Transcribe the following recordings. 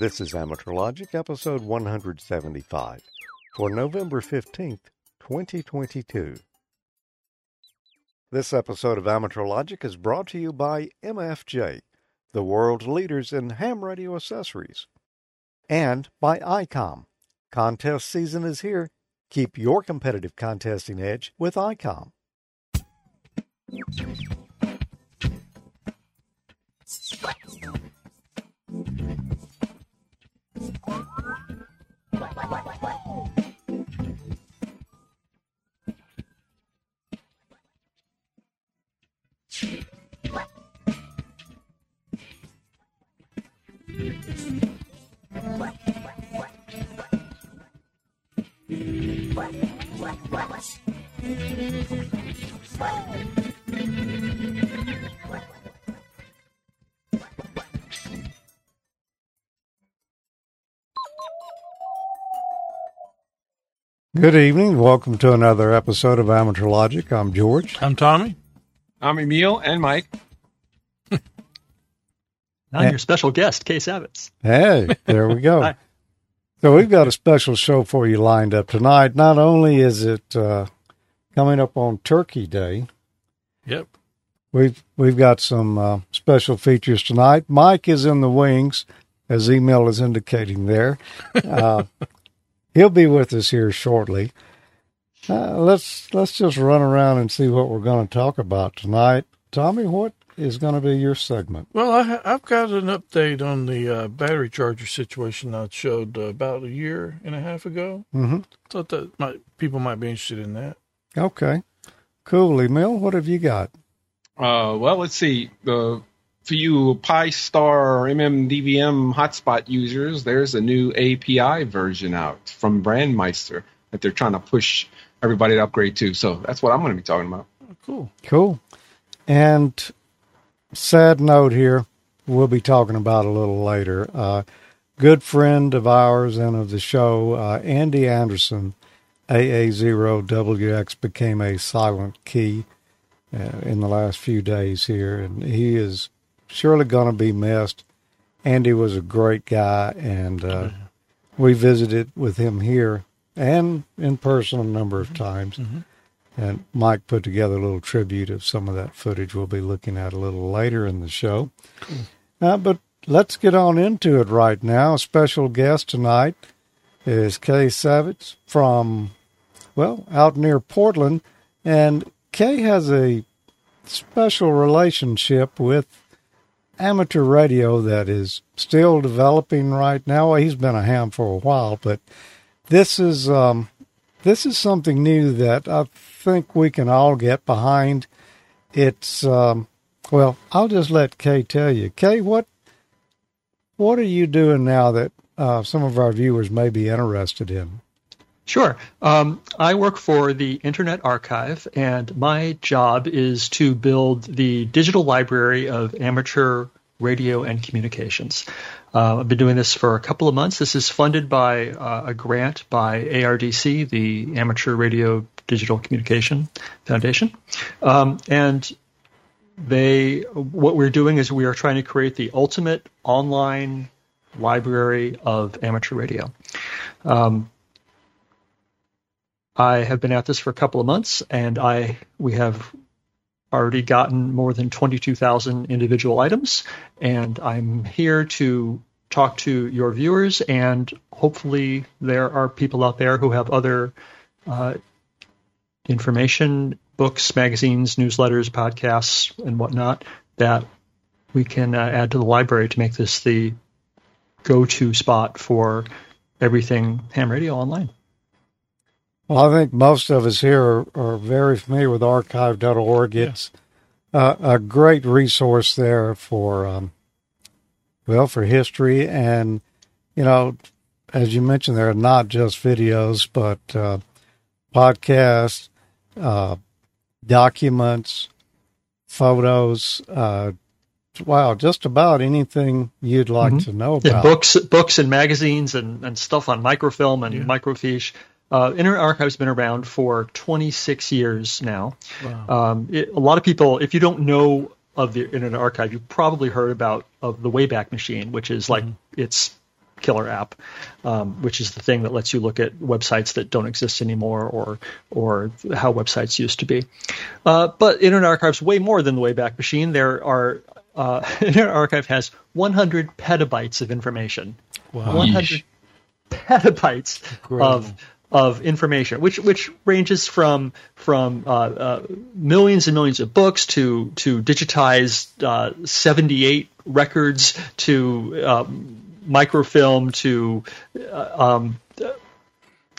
This is Amateur Logic, episode 175, for November 15th, 2022. This episode of Amateur Logic is brought to you by MFJ, the world's leaders in ham radio accessories, and by ICOM. Contest season is here. Keep your competitive contesting edge with ICOM. Good evening. Welcome to another episode of Amateur Logic. I'm George. I'm Tommy. I'm Emil and Mike. I'm your special guest, Kay Savetz. Hey, there we go. so we've got a special show for you lined up tonight. Not only is it uh, coming up on Turkey Day, Yep. we've we've got some uh, special features tonight. Mike is in the wings, as Emil is indicating there. Uh, he'll be with us here shortly. Uh, let's let's just run around and see what we're going to talk about tonight. Tommy, what is going to be your segment? Well, I, I've got an update on the uh, battery charger situation I showed uh, about a year and a half ago. Mm-hmm. Thought that might people might be interested in that. Okay, cool. Emil, what have you got? Uh, well, let's see. The for you Pi Star MMDVM hotspot users, there's a new API version out from Brandmeister that they're trying to push everybody to upgrade to. So that's what I'm going to be talking about. Oh, cool. Cool. And sad note here, we'll be talking about a little later. Uh, good friend of ours and of the show, uh, Andy Anderson, AA0WX, became a silent key uh, in the last few days here, and he is surely going to be missed. Andy was a great guy, and uh, we visited with him here and in person a number of times. And Mike put together a little tribute of some of that footage we'll be looking at a little later in the show. Uh, but let's get on into it right now. A special guest tonight is Kay Savetz from, well, out near Portland. And Kay has a special relationship with amateur radio that is still developing right now. He's been a ham for a while, but this is um, this is something new that I think we can all get behind. It's um, well, I'll just let Kay tell you. Kay, what what are you doing now that uh, some of our viewers may be interested in? Sure. Um, I work for the Internet Archive, and my job is to build the digital library of amateur radio and communications. Uh, I've been doing this for a couple of months. This is funded by uh, a grant by ARDC, the Amateur Radio Digital Communication Foundation, um, and they what we're doing is we are trying to create the ultimate online library of amateur radio. Um, I have been at this for a couple of months, and I we have already gotten more than 22,000 individual items, and I'm here to talk to your viewers, and hopefully there are people out there who have other uh, information, books, magazines, newsletters, podcasts, and whatnot that we can uh, add to the library to make this the go-to spot for everything ham radio online. Well, I think most of us here are, are very familiar with archive.org. It's uh, a great resource there for, um, well, for history. And, you know, as you mentioned, there are not just videos, but uh, podcasts, uh, documents, photos. Uh, wow, just about anything you'd like to know about. Yeah, books, books and magazines and, and stuff on microfilm and microfiche. Uh, Internet Archive's been around for 26 years now. Um, it, a lot of people, if you don't know of the Internet Archive, you've probably heard about of the Wayback Machine, which is like it's killer app, um, which is the thing that lets you look at websites that don't exist anymore or or how websites used to be. Uh, but Internet Archive's way more than the Wayback Machine. There are uh, Internet Archive has 100 petabytes of information. Wow. 100 petabytes of of information, which which ranges from from uh, uh, millions and millions of books to to digitized uh, 78 records to um, microfilm to uh, um,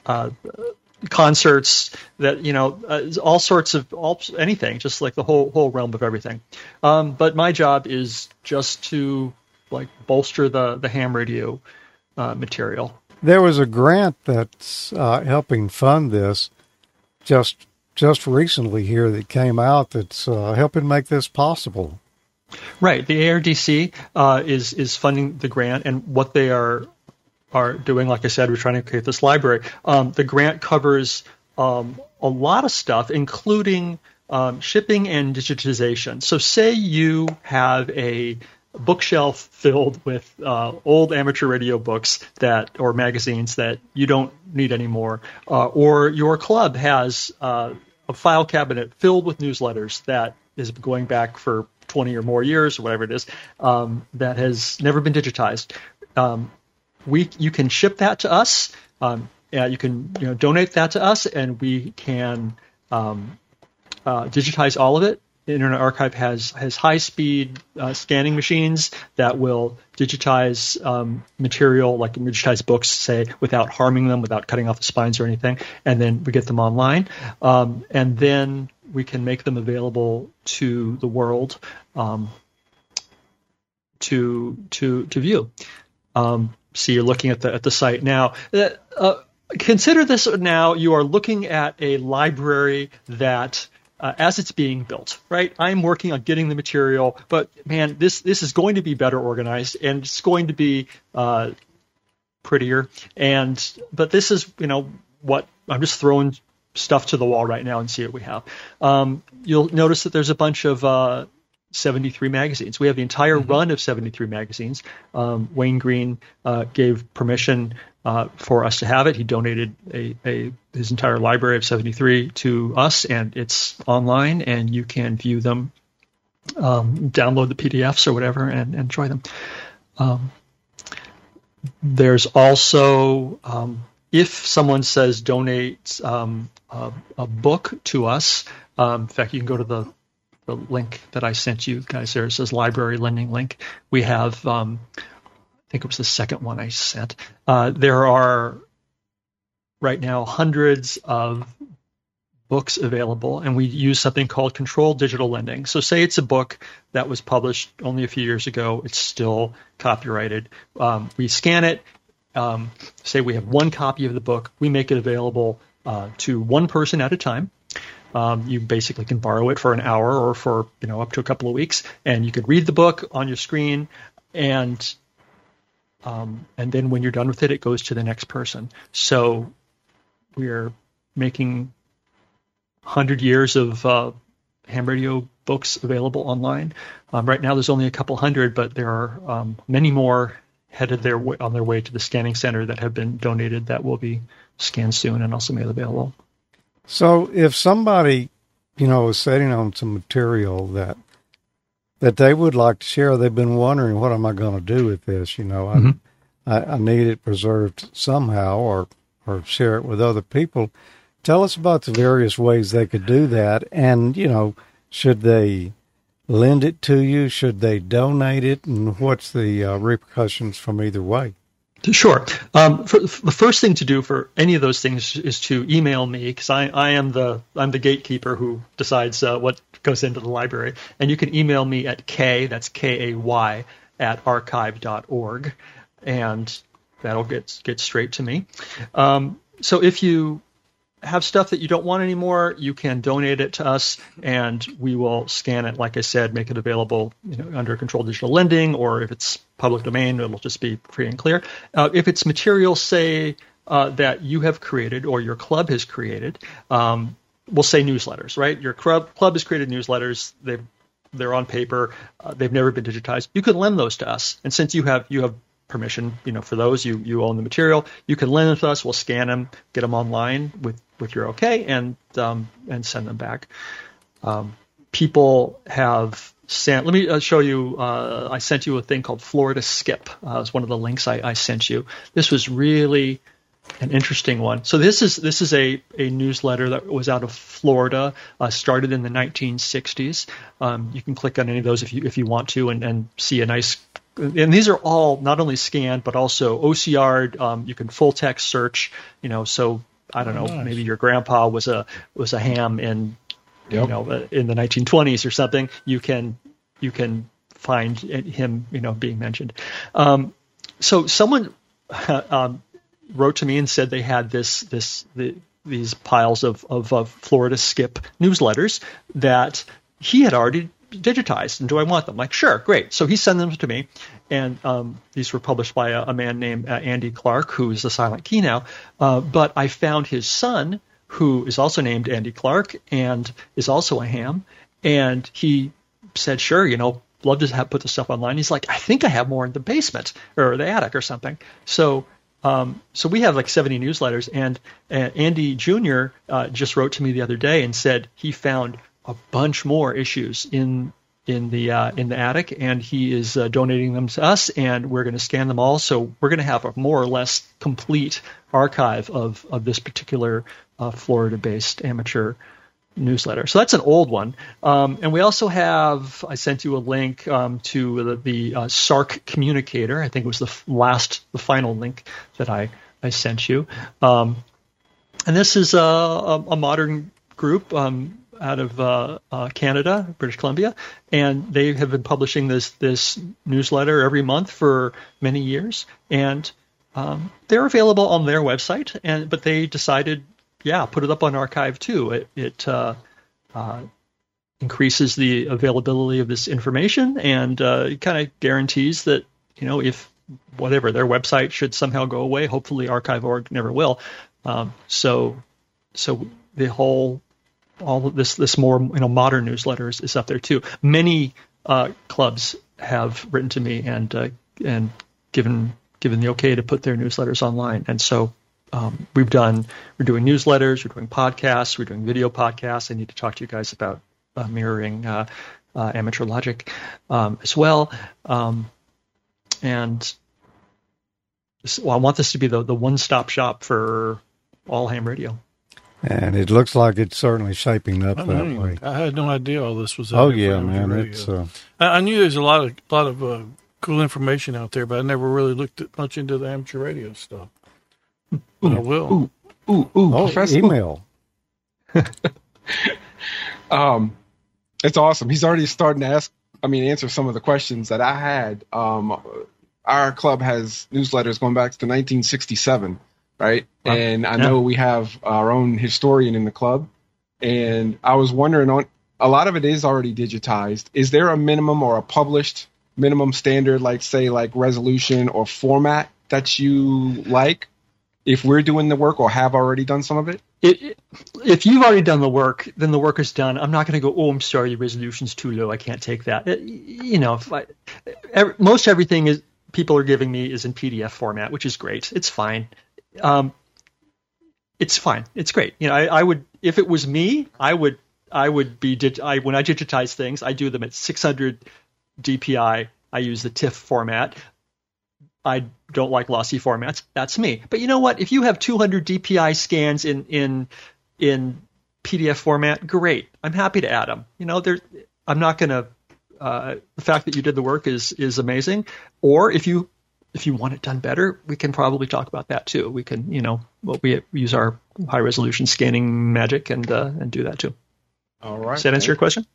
uh, concerts that you know uh, all sorts of all anything just like the whole whole realm of everything. Um, but my job is just to like bolster the the ham radio material there was a grant that's uh, helping fund this just just recently here that came out that's uh, helping make this possible. Right, the ARDC uh, is is funding the grant, and what they are are doing, like I said, we're trying to create this library. Um, the grant covers um, a lot of stuff, including um, shipping and digitization. So, say you have a bookshelf filled with uh, old amateur radio books that or magazines that you don't need anymore, uh, or your club has uh, a file cabinet filled with newsletters that is going back for 20 or more years or whatever it is um, that has never been digitized. Um, we you can ship that to us. Um, you can you know donate that to us, and we can um, uh, digitize all of it Internet Archive has has high speed uh, scanning machines that will digitize um, material, like digitize books, say, without harming them, without cutting off the spines or anything, and then we get them online, um, and then we can make them available to the world um, to to to view. Um, see, you're looking at the at the site now. Uh, consider this now. You are looking at a library that uh, as it's being built, right? I'm working on getting the material, but man, this this is going to be better organized and it's going to be uh, prettier. And but this is you know what I'm just throwing stuff to the wall right now and see what we have. Um, you'll notice that there's a bunch of uh, 73 magazines. We have the entire mm-hmm. run of 73 magazines. Um, Wayne Green uh, gave permission uh, for us to have it. He donated a, a, his entire library of 73 to us, and it's online, and you can view them, um, download the PDFs or whatever, and, and enjoy them. Um, there's also, um, if someone says donate um, a, a, book to us, um, in fact, you can go to the the link that I sent you guys there. It says library lending link. We have um, think it was the second one I sent. Uh, there are right now hundreds of books available, and we use something called controlled digital lending. So, say it's a book that was published only a few years ago, it's still copyrighted. Um, we scan it. Um, say we have one copy of the book, we make it available uh, to one person at a time. Um, you basically can borrow it for an hour or for you know up to a couple of weeks, and you could read the book on your screen. And um, and then when you're done with it, it goes to the next person. So we're making 100 years of uh, ham radio books available online. Um, right now, there's only a couple hundred, but there are um, many more headed their way, on their way to the scanning center that have been donated that will be scanned soon and also made available. So, if somebody, you know, is sitting on some material that that they would like to share. They've been wondering, what am I going to do with this? You know, mm-hmm. I, I need it preserved somehow, or or share it with other people. Tell us about the various ways they could do that, and you know, should they lend it to you? Should they donate it? And what's the uh, repercussions from either way? Sure. Um, for, the first thing to do for any of those things is to email me because I, I am the I'm the gatekeeper who decides uh, what goes into the library, and you can email me at k that's k a y at archive.org, and that'll get get straight to me. Um, so if you have stuff that you don't want anymore, you can donate it to us, and we will scan it. Like I said, make it available you know, under controlled digital lending, or if it's public domain, it'll just be free and clear. Uh, if it's material, say uh, that you have created or your club has created, um, we'll say newsletters, right? Your club club has created newsletters. They've they're on paper. Uh, they've never been digitized. You could lend those to us, and since you have you have permission, you know, for those you you own the material. You can lend them to us. We'll scan them, get them online with with your okay, and um, and send them back. Um, people have sent. Let me uh, show you. Uh, I sent you a thing called Florida Skip. Uh, it's one of the links I, I sent you. This was really an interesting one. So this is this is a, a newsletter that was out of Florida, uh, started in the 1960s. Um, you can click on any of those if you if you want to, and, and see a nice. And these are all not only scanned but also OCR. Um, you can full text search. You know, so I don't know, Nice. maybe your grandpa was a was a ham in Yep. you know uh, in the 1920s or something. You can you can find him you know being mentioned. Um, so someone um, wrote to me and said they had this this the, these piles of, of of Florida Skip newsletters that he had already digitized and do I want them? Like, sure, great. So he sent them to me, and um, these were published by a, a man named uh, Andy Clark, who is the Silent Key now. Uh, but I found his son, who is also named Andy Clark and is also a ham, and he said, sure, you know, love to have put the stuff online. He's like, I think I have more in the basement or the attic or something. So. Um, so we have like 70 newsletters, and uh, Andy Jr. Uh, just wrote to me the other day and said he found a bunch more issues in in the uh, in the attic, and he is uh, donating them to us, and we're going to scan them all. So we're going to have a more or less complete archive of of this particular uh, Florida-based amateur newsletter. So that's an old one, um, and we also have. I sent you a link um, to the, the uh, SARC communicator. I think it was the last, the final link that I I sent you. Um, and this is a, a, a modern group um, out of uh, uh, Canada, British Columbia, and they have been publishing this this newsletter every month for many years, and um, they're available on their website. And but they decided, yeah, put it up on archive too. It, it uh, uh, increases the availability of this information and uh, kind of guarantees that you know if whatever their website should somehow go away, hopefully archive.org never will. Um, so so the whole all of this this more you know modern newsletters is up there too. Many uh, clubs have written to me and uh, and given given the okay to put their newsletters online, and so um, we've done we're doing newsletters, we're doing podcasts, we're doing video podcasts. I need to talk to you guys about uh, mirroring uh, uh, amateur logic um, as well, um, and I want this to be the the one stop shop for all ham radio. And it looks like it's certainly shaping up I, that mean, way. I had no idea all this was. out Oh there for yeah, man, radio. it's uh, I, I knew there's a lot of lot of uh, cool information out there, but I never really looked at much into the amateur radio stuff. But I will. Ooh, ooh, ooh, oh Professor. email. Um, it's awesome. He's already starting to ask. I mean, answer some of the questions that I had. Um, our club has newsletters going back to 1967, right? Wow. And I Yeah. know we have our own historian in the club, and I was wondering on a lot of it is already digitized. Is there a minimum or a published minimum standard, like say like resolution or format that you like? If we're doing the work or have already done some of it, it, it- if you've already done the work, then the work is done. I'm not going to go. Oh, I'm sorry, the resolution's too low. I can't take that. It- you know, I, every, most everything is people are giving me is in PDF format, which is great. It's fine. Um, it's fine. It's great. You know, I, I would if it was me, I would I would be I when I digitize things, I do them at 600 DPI. I use the TIFF format. I don't like lossy formats. That's me. But you know what? If you have 200 DPI scans in in in PDF format, great. I'm happy to add them. You know, there. I'm not going to. Uh, the fact that you did the work is is amazing. Or if you if you want it done better, we can probably talk about that too. We can, you know, well, we use our high resolution scanning magic and uh, and do that too. all right. Does that answer your question?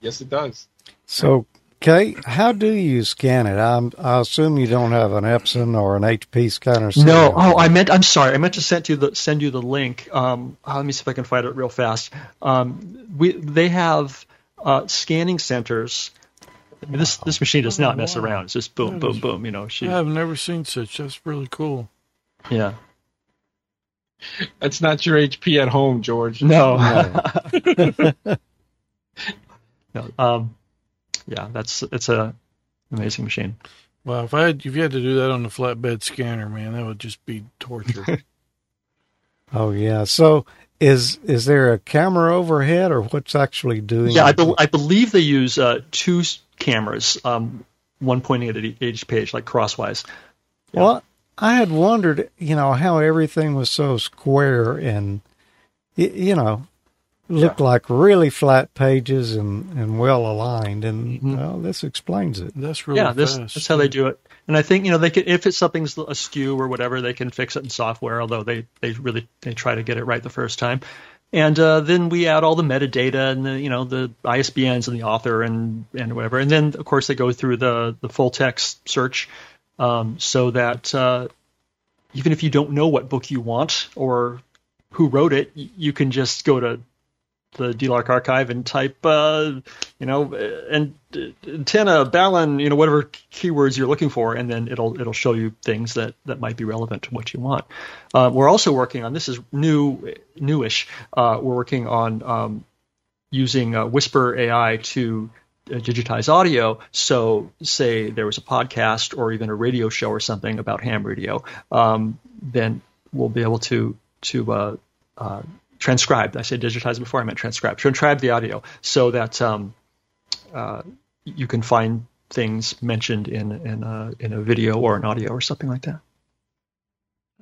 Yes, it does. So, Kate, how do you scan it? I'm, I assume you don't have an Epson or an HP scanner. sitting No. Oh. I meant. I'm sorry. I meant to send you the send you the link. Um, uh, let me see if I can find it real fast. Um, we they have uh, scanning centers. I mean, this this machine does not mess around. It's just boom, That boom, boom. You know, she, I have never seen such. That's really cool. yeah. That's not your HP at home, George. No. No. no. Um, yeah, that's it's a amazing machine. Wow, if I had, if you had to do that on the flatbed scanner, man, that would just be torture. Oh yeah. So is is there a camera overhead or what's actually doing? Yeah, I, be- I believe they use uh, two s- cameras, um, one pointing at each page, like crosswise. Well, I had wondered, you know, how everything was so square and, you know, looked like really flat pages and, and well aligned. And Mhm. well, this explains it. That's really yeah, this, fast. that's how they do it. And I think you know they can if it's something's askew or whatever, they can fix it in software. Although they they really they try to get it right the first time. And uh, then we add all the metadata and the you know the ISBNs and the author and and whatever. And then of course they go through the the full text search um, so that uh, even if you don't know what book you want or who wrote it, you can just go to the DLARC archive and type, uh, you know, and antenna, Balun, you know, whatever keywords you're looking for, and then it'll it'll show you things that that might be relevant to what you want. Uh, we're also working on this is new newish. Uh, we're working on um, using uh, Whisper AI to uh, digitize audio. So, say there was a podcast or even a radio show or something about ham radio, um, then we'll be able to to uh, uh, transcribe. I said digitize before I meant transcribe. Transcribe the audio so that um, uh, you can find things mentioned in in a, in a video or an audio or something like that.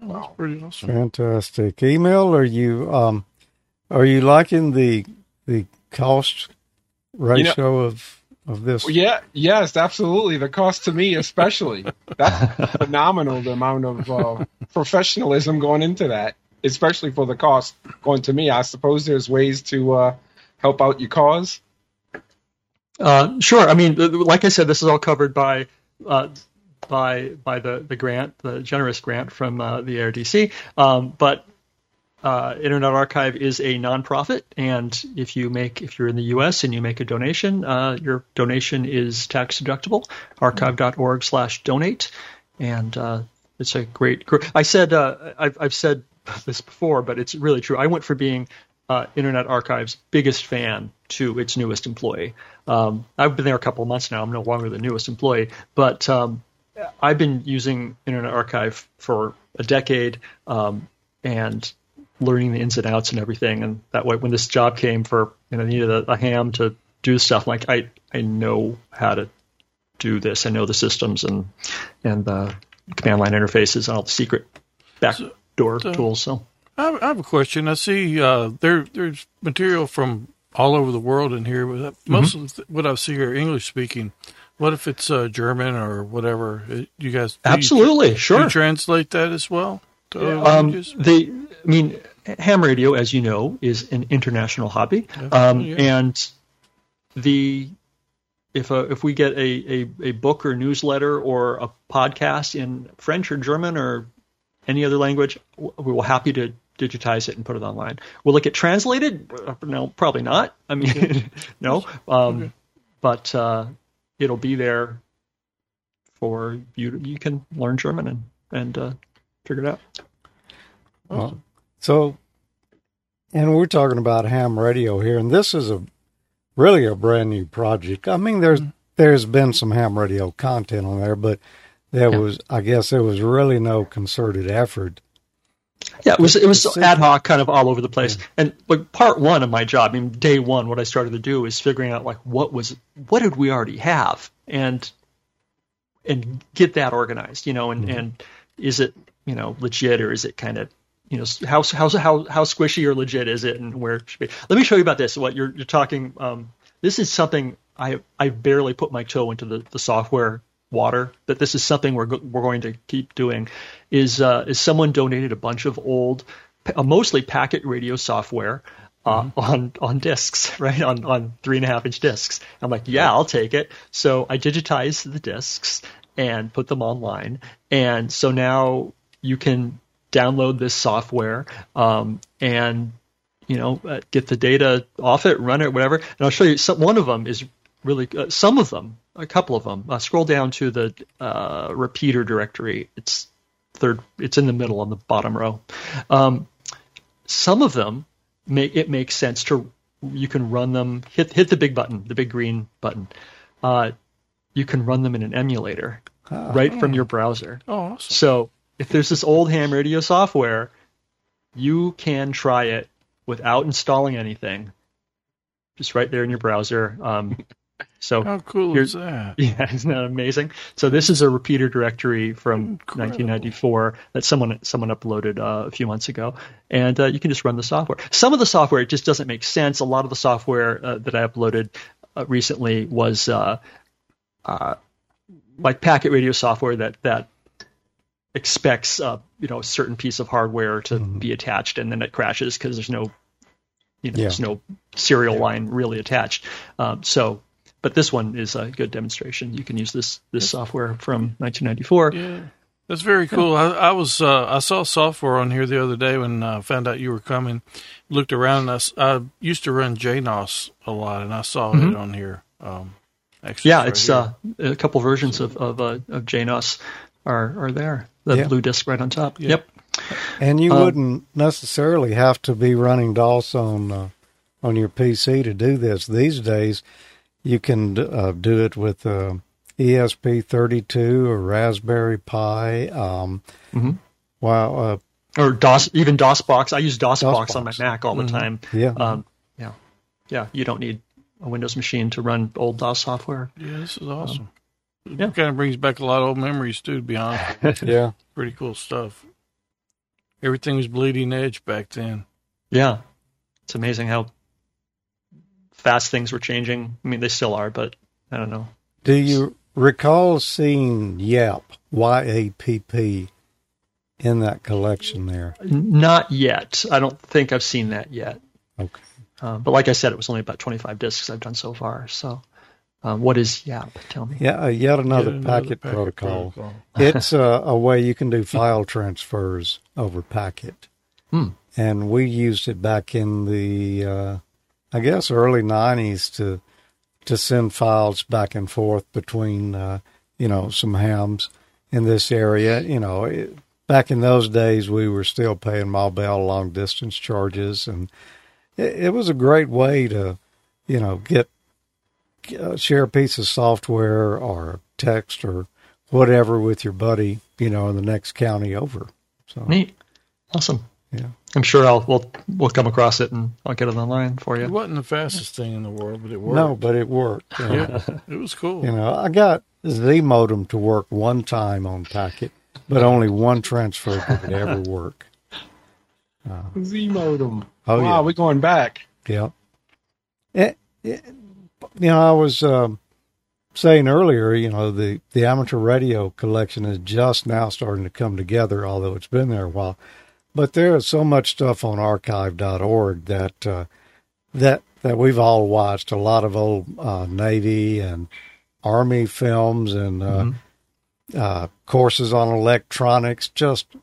Oh, that's pretty awesome. Fantastic. Emil, are you, um, are you liking the, the cost ratio of, of this? Yeah, yes, absolutely. The cost to me, especially, that's phenomenal. The amount of uh, professionalism going into that, especially for the cost going to me. I suppose there's ways to uh, help out your cause. Uh, sure. I mean, like I said, this is all covered by uh, by by the the grant, the generous grant from uh, the ARDC. Um, but uh, Internet Archive is a nonprofit, and if you make if you're in the U.S. and you make a donation, uh, your donation is tax deductible. Archive.org/donate, and uh, it's a great. gr- I said I've I've said this before, but it's really true. I went for being uh, Internet Archive's biggest fan to its newest employee. Um, I've been there a couple of months now. I'm no longer the newest employee, but um, I've been using Internet Archive for a decade um, and learning the ins and outs and everything. And that way, when this job came for, you know, I needed a, a ham to do stuff, like I I know how to do this. I know the systems and and the command line interfaces and all the secret backdoor So- tools. So. I have, I have a question. I see uh, there there's material from all over the world in here, but most of the, what I see here English speaking. What if it's uh, German or whatever? It- you guys do you- Absolutely, sure. you translate that as well to other Um, they, I mean, ham radio, as you know, is an international hobby, um, yeah. and the if a, if we get a, a, a book or newsletter or a podcast in French or German or any other language, we will happy to digitize it and put it online. Will it get translated? No, probably not. I mean, no. Um, But uh, it'll be there for you. to- You can learn German and and uh, figure it out. Well, so, and we're talking about ham radio here, and this is a really a brand new project. I mean, there's there's been some ham radio content on there, but there Yeah. was, I guess, there was really no concerted effort. Yeah, it was it was ad hoc, kind of all over the place. And like part one of my job, I mean, day one, what I started to do is figuring out like what was what did we already have, and and get that organized, you know, and and is it you know legit or is it kind of you know how how how how squishy or legit is it and where it should be? Let me show you about this. What you're you're talking. Um, this is something I I barely put my toe into the the software water, but this is something we're go- we're going to keep doing. Is uh, is someone donated a bunch of old, uh, mostly packet radio software. Uh, on on discs, right on on three and a half inch discs. I'm like, yeah, I'll take it. So I digitized the discs and put them online, and so now you can download this software um, and you know uh, get the data off it, run it, whatever. And I'll show you. Some, one of them is really uh, some of them, a couple of them. Uh, scroll down to the uh, repeater directory. It's third. It's in the middle on the bottom row. Um, some of them make it makes sense to you can run them hit hit the big button the big green button uh, you can run them in an emulator right from your browser. Oh, awesome. So if there's this old ham radio software, you can try it without installing anything, just right there in your browser. Um, so How cool Here- is that? yeah, isn't that amazing? So this is a repeater directory from Incredible. 1994 that someone someone uploaded uh, a few months ago, and uh, you can just run the software. Some of the software it just doesn't make sense. A lot of the software uh, that I uploaded uh, recently was uh, uh, like packet radio software that that expects uh, you know a certain piece of hardware to be attached, and then it crashes because there's no you know Yeah. there's no serial line really attached. Um, so but this one is a good demonstration. You can use this this software from 1994. Yeah, that's very cool. I, I was uh, I saw software on here the other day when I found out you were coming. Looked around. And I, s- I used to run JNOS a lot, and I saw it on here. Um, actually, Mm-hmm. Yeah, right it's uh, a couple versions of of, uh, of JNOS are are there. The Yeah. blue disc right on top. Yeah. Yep. And you Um, wouldn't necessarily have to be running DOS on uh, on your PC to do this. These days, you can uh, do it with uh, ESP32 or Raspberry Pi. Um, Mhm. Wow, uh, Or DOS, even DOSBox. I use DOSBox on my Mac all the time. yeah, Um, yeah, yeah. You don't need a Windows machine to run old DOS software. yeah, this is awesome. um, yeah. It kind of brings back a lot of old memories too. To be honest, yeah. pretty cool stuff. Everything was bleeding edge back then. Yeah, it's amazing how fast things were changing. I mean, they still are, but I don't know. Do you recall seeing YAPP, Y A P P, in that collection there? Not yet. I don't think I've seen that yet. Okay. Uh, but like I said, it was only about 25 discs I've done so far. So, um, what is YAPP? Tell me. Yeah, uh, yet another Yet another packet, packet protocol. protocol. it's uh, a way you can do file transfers over packet. Hmm. And we used it back in the, uh, I guess, early '90s to to send files back and forth between, uh, you know, some hams in this area. You know, it, back in those days, we were still paying Ma Bell long distance charges, and it, it was a great way to, you know, get uh, share a piece of software or text or whatever with your buddy, you know, in the next county over. So Neat. Awesome. Yeah. I'm sure I'll we'll we'll come across it and I'll get it online for you. It wasn't the fastest thing in the world, but it worked. no, but it worked. you know. yeah, it was cool. You know, I got the modem to work one time on packet, but only one transfer could ever work. Z modem. Oh, wow, yeah. we're going back. Yeah. It, it, you know, I was um, saying earlier, you know, the, the amateur radio collection is just now starting to come together, although it's been there a while. But there is so much stuff on archive.org that uh, that that we've all watched. A lot of old uh, Navy and Army films and uh, uh, courses on electronics. Just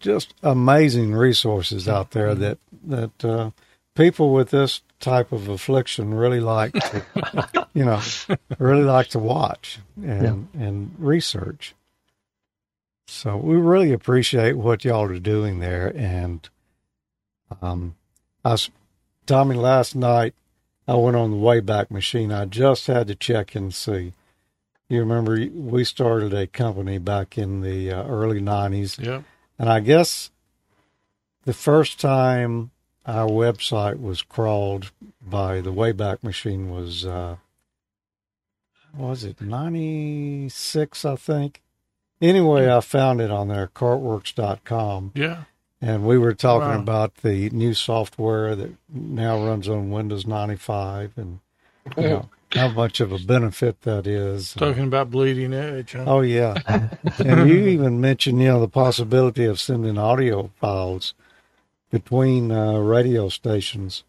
just amazing resources out there that that uh, people with this type of affliction really like to, you know, really like to watch and and research. So we really appreciate what y'all are doing there. And um, I Tommy last night. I went on the Wayback Machine. I just had to check and see. You remember we started a company back in the uh, early '90s, Yeah. and I guess the first time our website was crawled by the Wayback Machine was uh, was it '96, I think. Anyway, I found it on there, cartworks.com, Yeah. and we were talking Wow. about the new software that now runs on Windows 95, and you know, how much of a benefit that is. Talking about bleeding edge. Huh? Oh yeah, and you even mentioned you know the possibility of sending audio files between uh, radio stations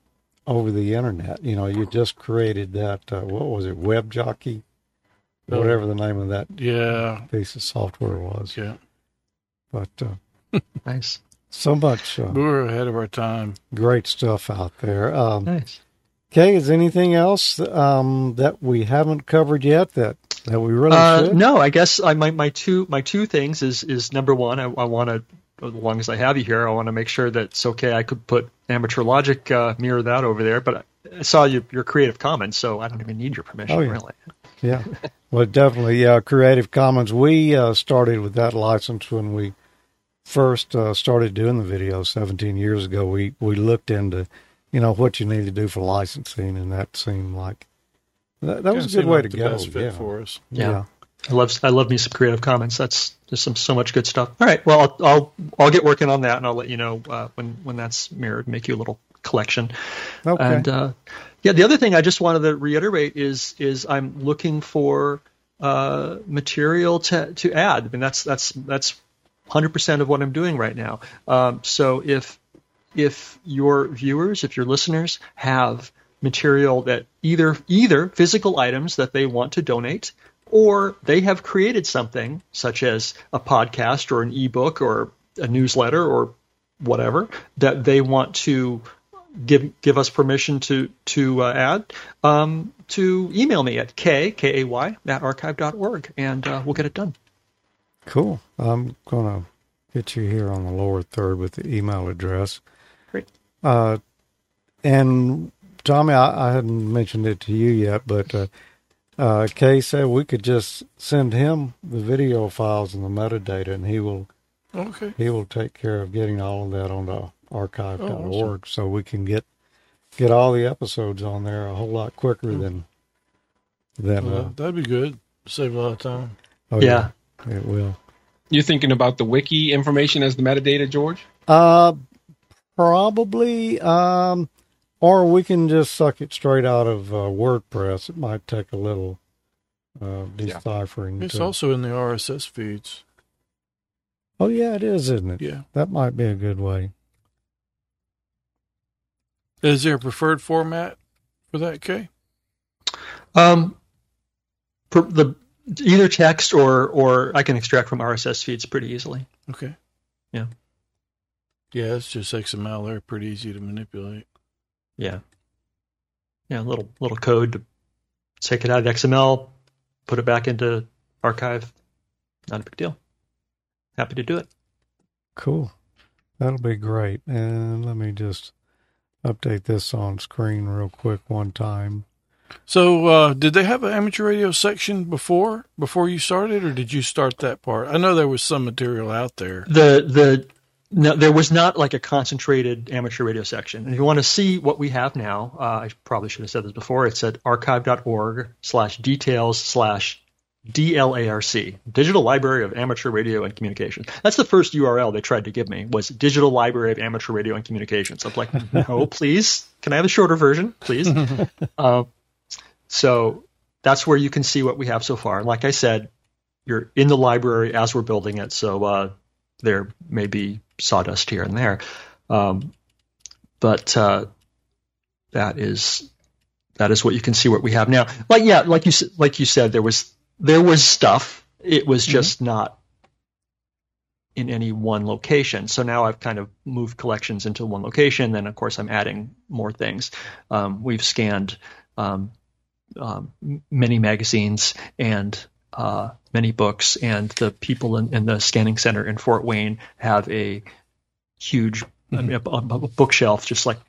over the internet. You know, you just created that. Uh, what was it, Web Jockey. Whatever the name of that Yeah. piece of software was. Yeah. But uh, Nice. so much uh, We were ahead of our time. great stuff out there. Um, Nice. Kay, is anything else um, that we haven't covered yet that that we really Uh, should? no, I guess I, my my two my two things is is number one. I, I want to as long as I have you here, I want to make sure that it's okay. I could put amateur logic uh, mirror that over there, but I saw your your Creative Commons, so I don't even need your permission Oh, yeah. really. Yeah. Well, definitely. Yeah. Creative Commons. We uh, started with that license when we first uh, started doing the video 17 years ago. We, we looked into, you know, what you need to do for licensing, and that seemed like that, that was a good way seemed to like the go. best fit yeah. for us. Yeah. I love I love me some Creative Commons. That's there's some so much good stuff. All right, well I'll I'll, I'll get working on that and I'll let you know uh, when when that's mirrored. Make you a little collection. Okay. And uh, yeah, the other thing I just wanted to reiterate is is I'm looking for uh, material to to add. I mean that's that's that's 100% of what I'm doing right now. Um, so if if your viewers, if your listeners have material that either either physical items that they want to donate or they have created something such as a podcast or an ebook or a newsletter or whatever that they want to give give us permission to to uh, add um, to email me at k k a y at archive.org and uh, we'll get it done Cool. I'm going to get you here on the lower third with the email address. Great. Uh, and Tommy, I, I hadn't mentioned it to you yet, but uh, uh, Kay said we could just send him the video files and the metadata, and he will Okay. he will take care of getting all of that onto archive.org, Oh, awesome. so we can get get all the episodes on there a whole lot quicker than than. Well, Uh, that'd be good. Save a lot of time. oh, yeah. it will. You're thinking about the wiki information as the metadata, George? Uh, probably. Um, or we can just suck it straight out of uh, WordPress. It might take a little uh, deciphering. It's to- also in the RSS feeds. oh yeah, it is, isn't it? Yeah. That might be a good way. Is there a preferred format for that, Kay? Um, per, the either text or or I can extract from RSS feeds pretty easily. Okay. Yeah. Yeah, it's just XML. They're pretty easy to manipulate. Yeah. Yeah, a little little code to take it out of XML, put it back into archive. Not a big deal. Happy to do it. Cool. That'll be great. And let me just update this on screen real quick one time. So, uh, did they have an amateur radio section before before you started, or did you start that part? I know there was some material out there. The the no, there was not like a concentrated amateur radio section. And if you want to see what we have now, uh, I probably should have said this before. It's at archive.org slash details slash DLARC, Digital Library of Amateur Radio and Communications. That's the first URL they tried to give me was Digital Library of Amateur Radio and Communications. I'm like, no, please. Can I have a shorter version, please? uh, so that's where you can see what we have so far. And like I said, you're in the library as we're building it, so uh, there may be sawdust here and there. Um, but uh, that is that is what you can see what we have now. Like yeah, like you like you said, there was there was stuff. It was just not in any one location. So now I've kind of moved collections into one location. Then of course I'm adding more things. Um, we've scanned um, um, many magazines and uh, many books, and the people in, in the scanning center in Fort Wayne have a huge I mean, a, a bookshelf just like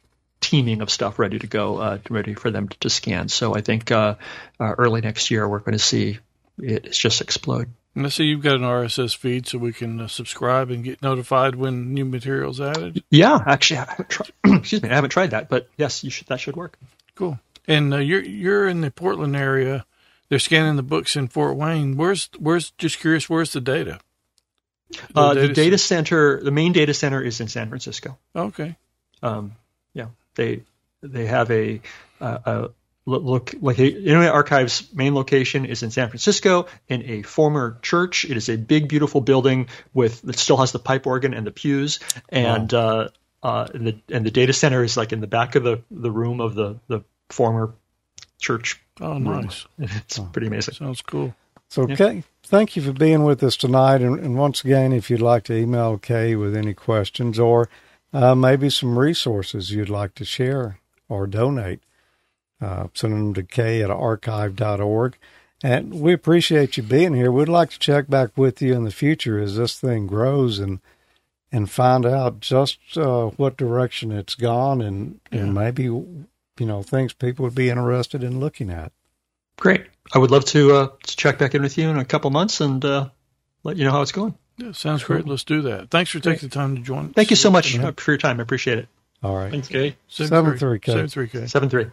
teeming of stuff ready to go, uh, ready for them to, to scan. So I think uh, uh, early next year we're going to see it just explode. And I see you've got an RSS feed, so we can uh, subscribe and get notified when new material's added. Yeah, actually, I haven't tried. excuse me, I haven't tried that, but yes, you should. That should work. Cool. And uh, you're you're in the Portland area. They're scanning the books in Fort Wayne. Where's where's just curious? Where's the data? Uh, the data center, the main data center, is in San Francisco. Okay. Um, yeah, they they have a, uh, a look like a, Internet Archive's main location is in San Francisco in a former church. It is a big, beautiful building with that still has the pipe organ and the pews, and uh, uh, the and the data center is like in the back of the the room of the the former church. Oh, nice. It's pretty amazing. Sounds cool. So, Kay, thank you for being with us tonight. And, and once again, if you'd like to email Kay with any questions or uh, maybe some resources you'd like to share or donate, uh, send them to k at archive.org. And we appreciate you being here. We'd like to check back with you in the future as this thing grows and and find out just uh, what direction it's gone and, yeah. and maybe you know things people would be interested in looking at. Great. I would love to, uh, to check back in with you in a couple months and uh, let you know how it's going. Yeah, sounds cool. great. Let's do that. Thanks for taking the time to join. Thank you so much yeah. Uh, for your time. I appreciate it. All right. Thanks, Kay. 7-3. 7-3, Kay. 7-3, Kay. 7-3.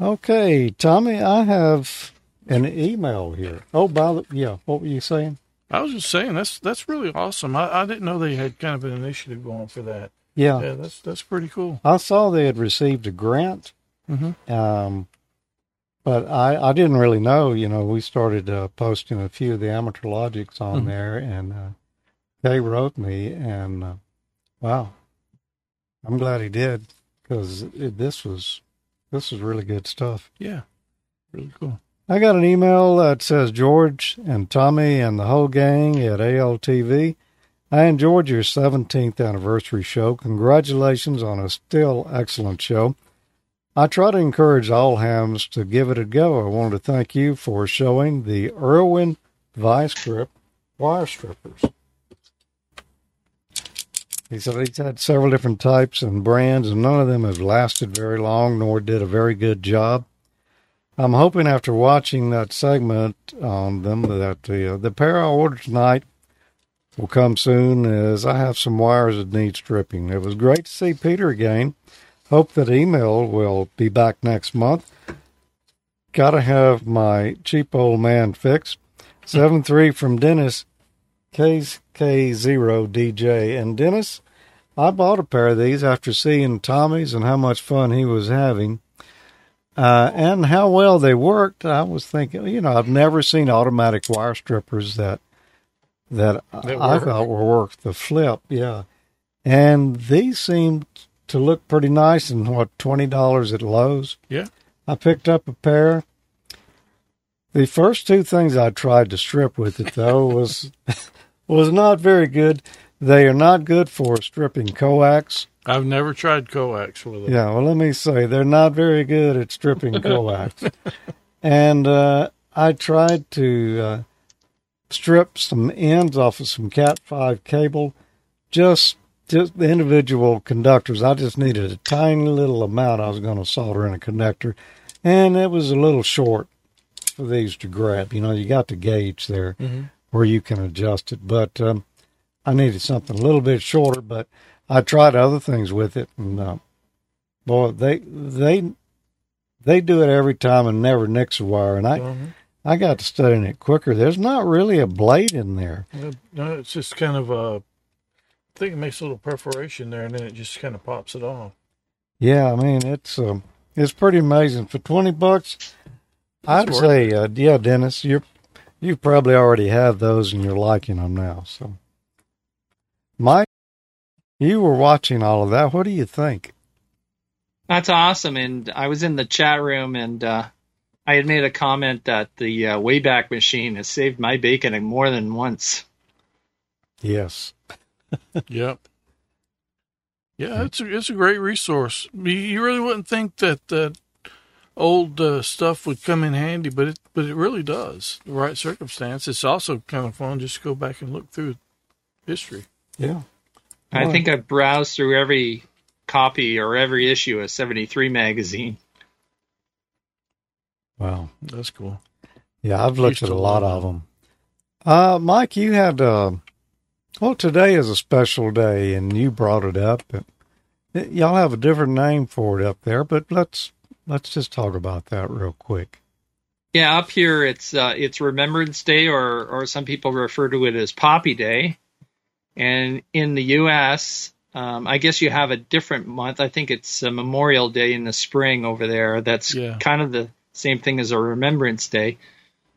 Okay, Tommy, I have an email here. Oh, by the yeah, what were you saying? I was just saying that's that's really awesome. I, I didn't know they had kind of an initiative going for that. Yeah, Yeah, that's that's pretty cool. I saw they had received a grant, Mm-hmm. um, but I I didn't really know. You know, we started uh, posting a few of the amateur logics on Mhm. there, and uh, they wrote me, and uh, wow, I'm glad he did because this was this is really good stuff. Yeah, really cool. I got an email that says George and Tommy and the whole gang at ALTV. I enjoyed your 17th anniversary show. Congratulations on a still excellent show. I try to encourage all hams to give it a go. I wanted to thank you for showing the Irwin Vise-Grip wire strippers. He said he's had several different types and brands, and none of them have lasted very long, nor did a very good job. I'm hoping after watching that segment on them that the uh, the pair I ordered tonight will come soon, as I have some wires that need stripping. It was great to see Peter again. Hope that Emil will be back next month. Got to have my cheap old man fixed. Seven three from Dennis KK0DJ. And Dennis, I bought a pair of these after seeing Tommy's and how much fun he was having. Uh, and how well they worked. I was thinking, you know, I've never seen automatic wire strippers that that, That I thought were worth the flip. Yeah, and these seemed to look pretty nice. And what twenty dollars at Lowe's? Yeah. I picked up a pair. The first two things I tried to strip with it though was was not very good. They are not good for stripping coax. I've never tried coax with it. Yeah, well, let me say they're not very good at stripping coax. and uh, I tried to uh, strip some ends off of some Cat Five cable, just just the individual conductors. I just needed a tiny little amount. I was going to solder in a connector, and it was a little short for these to grab. You know, you got the gauge there Mhm. Where you can adjust it, but um, I needed something a little bit shorter. But I tried other things with it, and uh, boy, they they they do it every time and never nicks a wire. And I Mhm. I got to studying it quicker. There's not really a blade in there. No, it's just kind of a. I think it makes a little perforation there, and then it just kind of pops it off. Yeah, I mean it's um, it's pretty amazing for twenty bucks. I'd worth say, uh, yeah, Dennis, you you probably already have those and you're liking them now. So, Mike, you were watching all of that. What do you think? That's awesome. And I was in the chat room and uh, I had made a comment that the uh, Wayback Machine has saved my bacon more than once. Yes, Yep. Yeah, it's a it's a great resource. You, you really wouldn't think that that old uh, stuff would come in handy, but it but it really does. The right circumstance. It's also kind of fun just to go back and look through history. yeah, I Wow. think I've browsed through every copy or every issue of 73 magazine. wow. That's cool. Yeah, I've looked at a lot of them. Uh, Mike, you had, uh, well, today is a special day and you brought it up. And y- y'all have a different name for it up there, but let's, let's just talk about that real quick. Yeah, up here it's uh, it's Remembrance Day, or or some people refer to it as Poppy Day. And in the U.S., um, I guess you have a different month. I think it's uh, Memorial Day in the spring over there. That's Yeah. kind of the same thing as a Remembrance Day.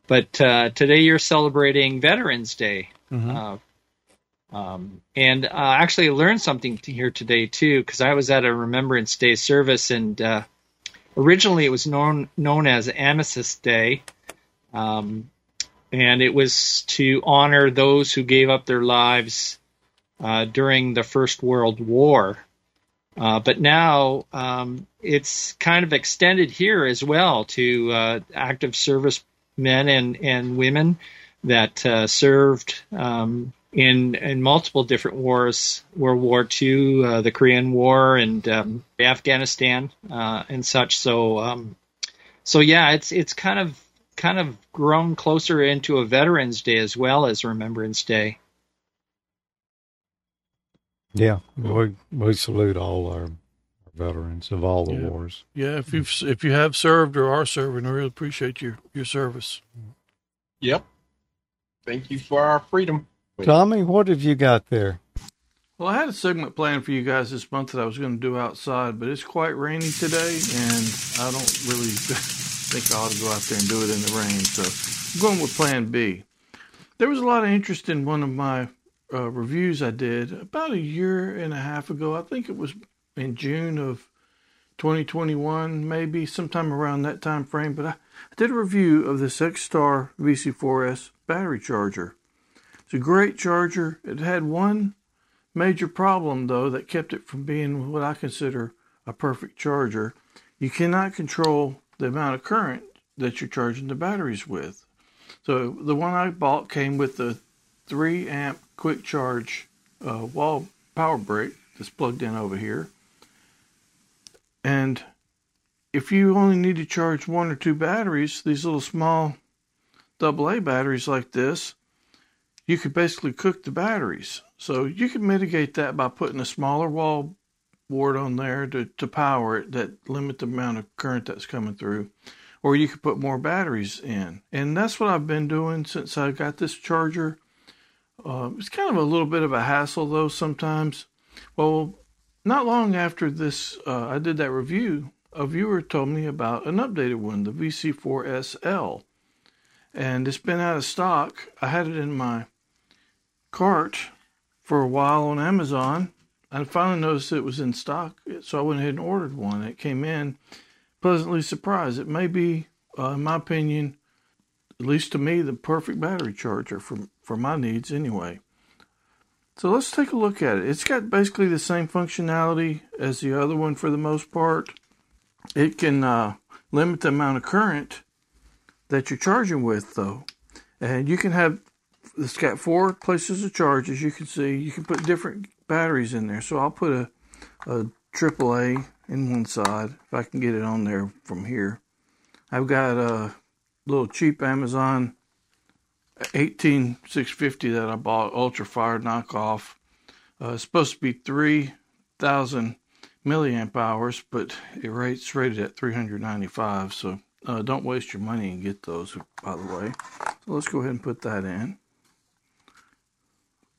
But uh, today you're celebrating Veterans Day. Mhm. Uh, um, and uh, actually I learned something here today too, because I was at a Remembrance Day service, and uh, originally it was known known as Armistice Day, um, and it was to honor those who gave up their lives uh, during the First World War. Uh, but now um, it's kind of extended here as well to uh, active service men and, and women that uh, served um, in in multiple different wars, World War II, uh, the Korean War, and um, Afghanistan, uh, and such. So, um, so yeah, it's it's kind of kind of grown closer into a Veterans Day as well as Remembrance Day. Yeah, we we salute all our, our veterans of all the Yeah. wars. Yeah, if you've if you have served or are serving, I really appreciate your your service. Yep. Thank you for our freedom. Tommy, what have you got there? Well, I had a segment planned for you guys this month that I was going to do outside, but it's quite rainy today, and I don't really think I ought to go out there and do it in the rain. So I'm going with Plan B. There was a lot of interest in one of my uh, reviews I did about a year and a half ago. I think it was in June of 2021, maybe sometime around that time frame. But I, I did a review of this XTAR VC4S battery charger. It's a great charger. It had one major problem though that kept it from being what I consider a perfect charger. You cannot control the amount of current that you're charging the batteries with. So the one I bought came with the 3 amp quick charge uh, wall power brick that's plugged in over here. And if you only need to charge one or two batteries, these little small AA batteries like this, you could basically cook the batteries. So you can mitigate that by putting a smaller wall board on there to, to power it that limit the amount of current that's coming through. Or you could put more batteries in. And that's what I've been doing since I got this charger. Uh, it's kind of a little bit of a hassle though sometimes. Well, not long after this, uh, I did that review, a viewer told me about an updated one, the VC4SL. And it's been out of stock. I had it in my cart for a while on Amazon. I finally noticed it was in stock, so I went ahead and ordered one. It came in pleasantly surprised. It may be, uh, in my opinion, at least to me, the perfect battery charger for for my needs anyway. So let's take a look at it. It's got basically the same functionality as the other one for the most part. It can uh, limit the amount of current that you're charging with, though, and you can have. It's got four places to charge, as you can see. You can put different batteries in there. So I'll put a a AAA in one side if I can get it on there from here. I've got a little cheap Amazon 18650 that I bought Ultra Fire knockoff. Uh, it's supposed to be 3000 milliamp hours, but it rates rated at 395. So uh, don't waste your money and get those, by the way. So let's go ahead and put that in.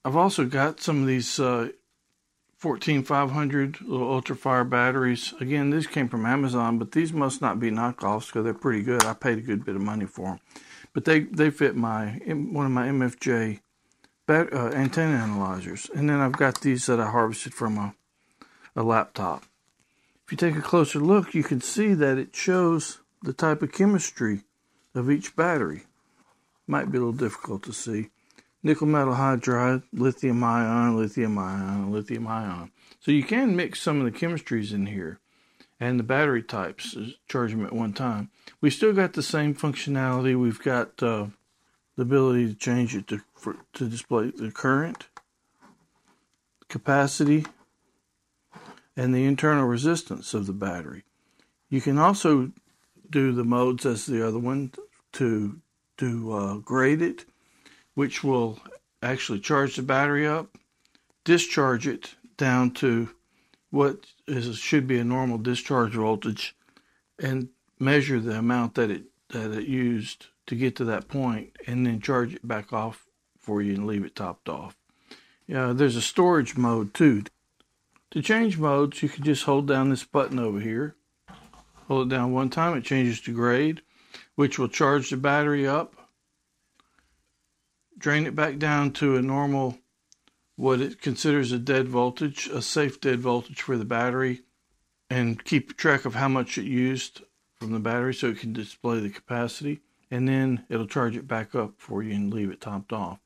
I've also got some of these uh, 14500 little ultra fire batteries. Again, these came from Amazon, but these must not be knockoffs because they're pretty good. I paid a good bit of money for them, but they they fit my one of my MFJ bat, uh, antenna analyzers. And then I've got these that I harvested from a a laptop. If you take a closer look, you can see that it shows the type of chemistry of each battery. Might be a little difficult to see nickel metal hydride, lithium ion, lithium ion, lithium ion. So you can mix some of the chemistries in here and the battery types, uh, charge them at one time. We still got the same functionality. We've got uh, the ability to change it to for, to display the current, capacity, and the internal resistance of the battery. You can also do the modes as the other one to to uh, grade it which will actually charge the battery up, discharge it down to what is should be a normal discharge voltage, and measure the amount that it that it used to get to that point, and then charge it back off for you and leave it topped off. Yeah, there's a storage mode too. To change modes, you can just hold down this button over here. Hold it down one time, it changes to grade, which will charge the battery up drain it back down to a normal, what it considers a dead voltage, a safe dead voltage for the battery, and keep track of how much it used from the battery so it can display the capacity. And then it'll charge it back up for you and leave it topped off.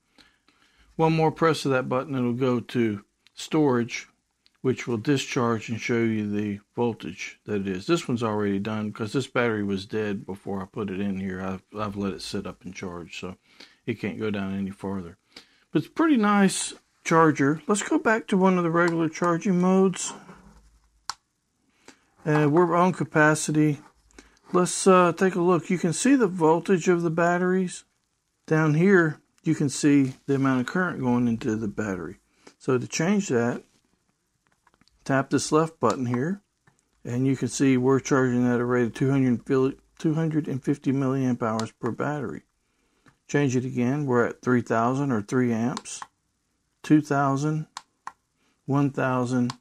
One more press of that button, it'll go to storage, which will discharge and show you the voltage that it is. This one's already done because this battery was dead before I put it in here. I've, I've let it sit up and charge. So it can't go down any farther. But it's pretty nice charger. Let's go back to one of the regular charging modes. Uh, we're on capacity. let's uh, take a look. You can see the voltage of the batteries. Down here, you can see the amount of current going into the battery. So to change that, tap this left button here, and you can see we're charging at a rate of 250 milliamp hours per battery. Change it again, we're at 3000 or 3 amps, 2000, 1000,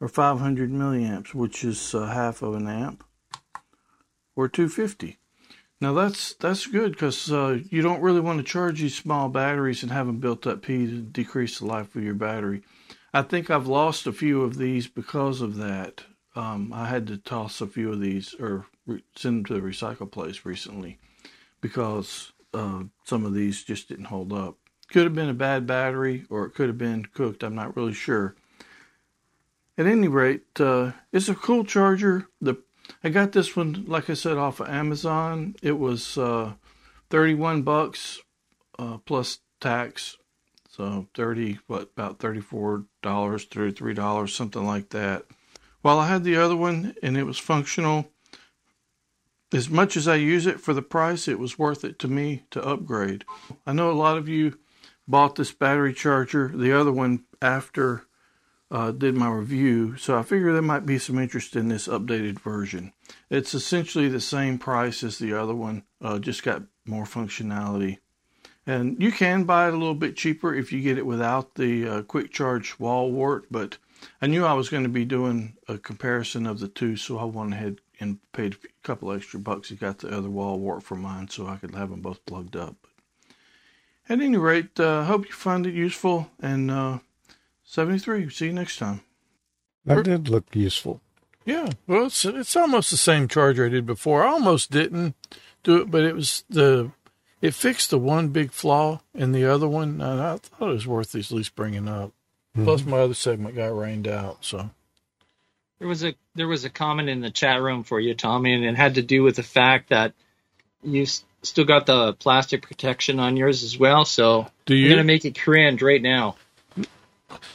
or 500 milliamps, which is uh, half of an amp, or 250. Now that's that's good because uh, you don't really want to charge these small batteries and have them built up P to decrease the life of your battery. I think I've lost a few of these because of that. Um, I had to toss a few of these or re- send them to the recycle place recently because uh, some of these just didn't hold up. Could have been a bad battery or it could have been cooked. I'm not really sure. At any rate, uh, it's a cool charger. The I got this one, like I said, off of Amazon. It was uh, 31 bucks uh, plus tax. So 30, what, about $34, $33, something like that. While I had the other one and it was functional, as much as I use it for the price, it was worth it to me to upgrade. I know a lot of you bought this battery charger, the other one after uh, did my review, so I figure there might be some interest in this updated version. It's essentially the same price as the other one, uh, just got more functionality. And you can buy it a little bit cheaper if you get it without the uh, quick charge wall wart, but I knew I was going to be doing a comparison of the two, so I went ahead and paid a couple extra bucks. I got the other wall wart for mine so I could have them both plugged up. At any rate, I uh, hope you find it useful and uh, 73. See you next time. That did look useful. Yeah, well, it's it's almost the same charger I did before. I almost didn't do it, but it was the it fixed the one big flaw in the other one, and I thought it was worth at least bringing up. Mm-hmm. Plus, my other segment got rained out, so there was a there was a comment in the chat room for you, Tommy, and it had to do with the fact that you still got the plastic protection on yours as well. So do you? are gonna make it cringe right now.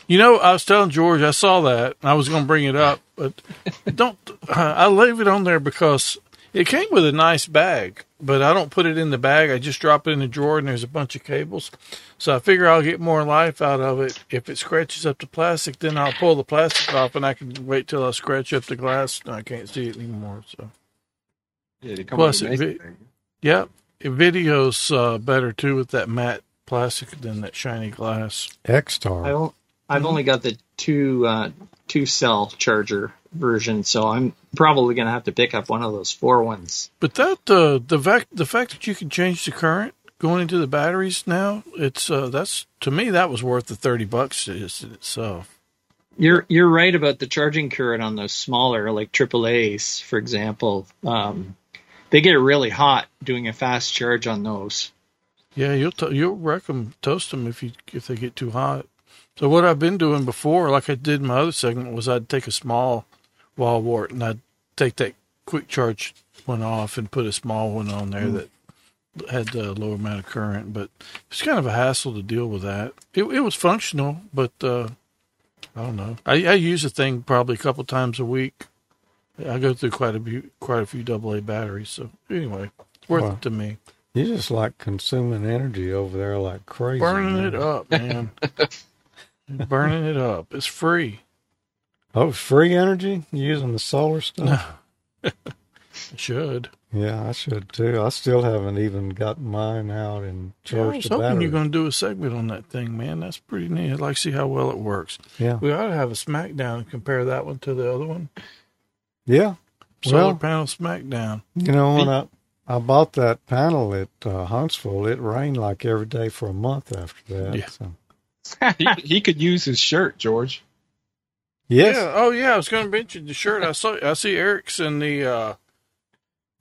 You know, I was telling George, I saw that. I was going to bring it up, but don't. I leave it on there because it came with a nice bag, but I don't put it in the bag. I just drop it in the drawer, and there's a bunch of cables. So I figure I'll get more life out of it. If it scratches up the plastic, then I'll pull the plastic off, and I can wait till I scratch up the glass, and I can't see it anymore. So yeah, plus, it, vi- yeah, it videos uh, better too with that matte plastic than that shiny glass. XTAR. I've only got the two uh, two cell charger version, so I'm probably going to have to pick up one of those four ones. But that uh, the fact the fact that you can change the current going into the batteries now, it's uh, that's to me that was worth the thirty bucks in itself. You're you're right about the charging current on those smaller like AAA's, for example. Um, they get really hot doing a fast charge on those. Yeah, you'll t- you'll wreck them, toast them if you if they get too hot. So what I've been doing before, like I did in my other segment, was I'd take a small wall wart and I'd take that quick charge one off and put a small one on there mm. that had a lower amount of current. But it's kind of a hassle to deal with that. It, it was functional, but uh, I don't know. I, I use the thing probably a couple times a week. I go through quite a few, quite a few AA batteries. So anyway, it's worth wow. it to me. You just like consuming energy over there like crazy. Burning man. it up, man. burning it up. It's free. Oh, free energy using the solar stuff. No. should. Yeah, I should too. I still haven't even got mine out and charged yeah, I was hoping battery. you're going to do a segment on that thing, man. That's pretty neat. I'd like to see how well it works. Yeah, we ought to have a SmackDown and compare that one to the other one. Yeah, solar well, panel SmackDown. You know, when I I bought that panel at uh, Huntsville, it rained like every day for a month after that. Yeah. So he, he could use his shirt, George. Yes. Yeah. Oh, yeah. I was going to mention the shirt. I saw. I see Eric's in the uh,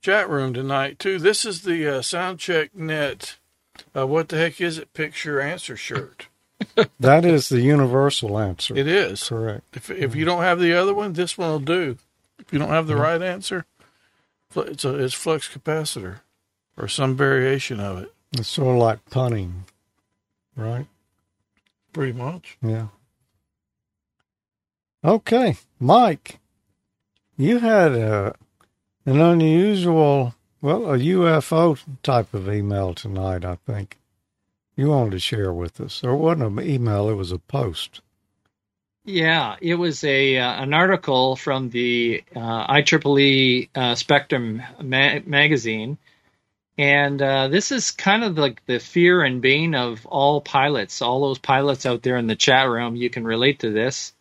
chat room tonight too. This is the uh, Soundcheck Net. Uh, what the heck is it? Picture answer shirt. that is the universal answer. It is correct. If if you don't have the other one, this one will do. If you don't have the right answer, it's a it's flux capacitor or some variation of it. It's sort of like punning, right? Pretty much. Yeah. Okay, Mike, you had a An unusual, well, a UFO type of email tonight, I think. You wanted to share with us. Or it wasn't an email, it was a post. Yeah, it was a uh, an article from the uh, IEEE uh, Spectrum ma- magazine, and uh, this is kind of like the fear and bane of all pilots. All those pilots out there in the chat room, you can relate to this.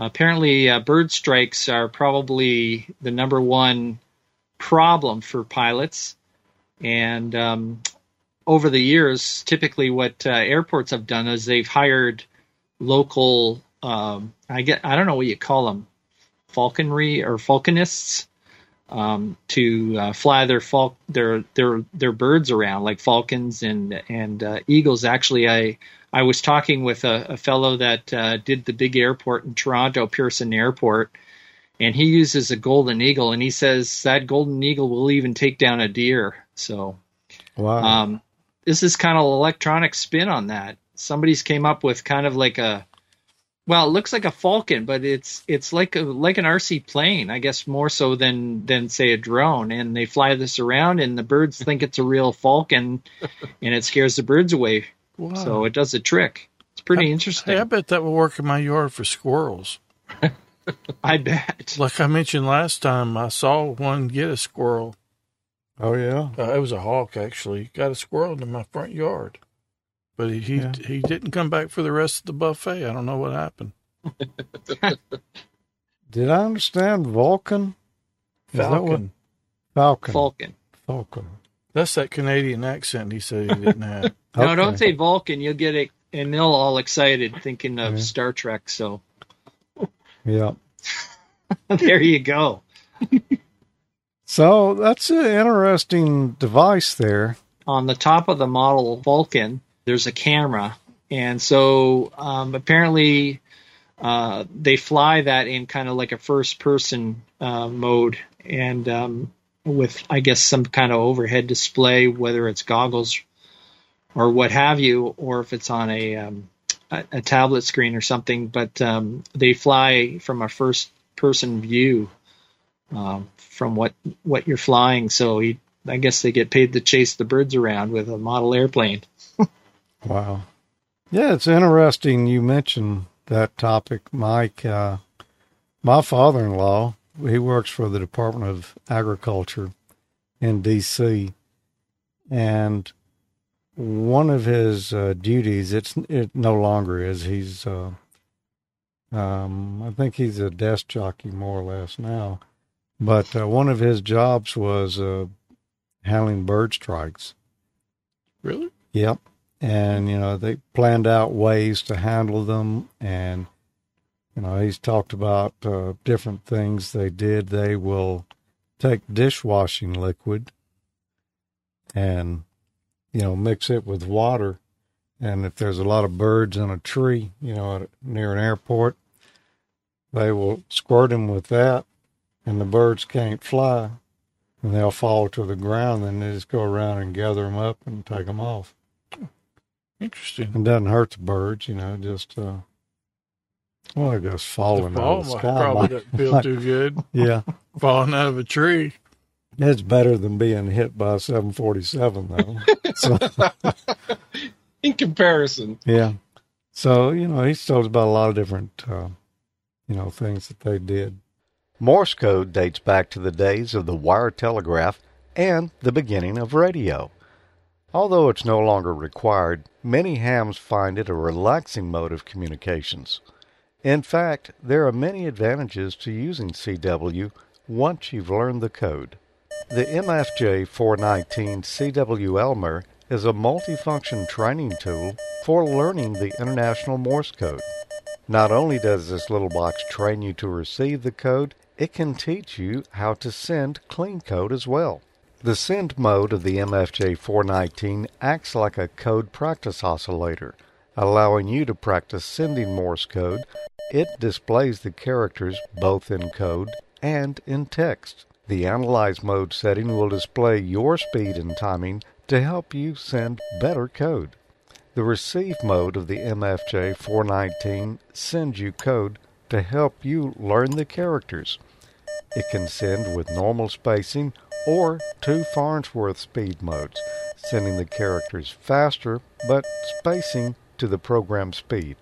Apparently, uh, bird strikes are probably the number one problem for pilots, and um, over the years, typically what uh, airports have done is they've hired local um, I get I don't know what you call them, falconry or falconists, um, to uh, fly their fal- their their their birds around like falcons and and uh, eagles. Actually, I I was talking with a, a fellow that uh, did the big airport in Toronto, Pearson Airport, and he uses a golden eagle, and he says that golden eagle will even take down a deer. So, wow. Um, this is kind of electronic spin on that. Somebody's came up with kind of like a well, it looks like a Falcon, but it's it's like a like an RC plane, I guess more so than than say a drone. And they fly this around, and the birds think it's a real Falcon, and it scares the birds away. Wow. So it does a trick. It's pretty I, interesting. Hey, I bet that will work in my yard for squirrels. I bet. Like I mentioned last time, I saw one get a squirrel. Oh yeah, uh, it was a hawk actually. Got a squirrel in my front yard. But he yeah. he didn't come back for the rest of the buffet. I don't know what happened. Did I understand Vulcan? Falcon. Falcon. Falcon. Falcon. That's that Canadian accent he said he didn't have. no, okay. don't say Vulcan. You'll get it, and they'll all excited thinking of yeah. Star Trek. So. Yeah. there you go. so that's an interesting device there. On the top of the model Vulcan, there's a camera, and so um, apparently uh, they fly that in kind of like a first person uh, mode, and um, with I guess some kind of overhead display, whether it's goggles or what have you, or if it's on a um, a, a, tablet screen or something. But um, they fly from a first person view um, from what what you're flying. So he, I guess they get paid to chase the birds around with a model airplane. Wow. Yeah, it's interesting you mentioned that topic, Mike. Uh, my father in law, he works for the Department of Agriculture in D.C. And one of his uh, duties, it's it no longer is. He's, uh, um, I think he's a desk jockey more or less now. But uh, one of his jobs was uh, handling bird strikes. Really? Yep and you know they planned out ways to handle them and you know he's talked about uh, different things they did. They will take dishwashing liquid and you know mix it with water. And if there's a lot of birds in a tree you know near an airport they will squirt them with that and the birds can't fly. And they'll fall to the ground and they just go around and gather them up and take them off. Interesting. It doesn't hurt the birds, you know, just, uh, well, I guess falling the out of the sky. Probably might, doesn't feel too good. Yeah. falling out of a tree. It's better than being hit by a 747, though. so, In comparison. Yeah. So, you know, he's told about a lot of different, uh, you know, things that they did. Morse code dates back to the days of the wire telegraph and the beginning of radio. Although it's no longer required, many hams find it a relaxing mode of communications. In fact, there are many advantages to using CW once you've learned the code. The MFJ 419 CW Elmer is a multifunction training tool for learning the International Morse code. Not only does this little box train you to receive the code, it can teach you how to send clean code as well. The send mode of the MFJ 419 acts like a code practice oscillator, allowing you to practice sending Morse code. It displays the characters both in code and in text. The Analyze mode setting will display your speed and timing to help you send better code. The Receive mode of the MFJ 419 sends you code to help you learn the characters. It can send with normal spacing or two Farnsworth speed modes, sending the characters faster but spacing to the program speed.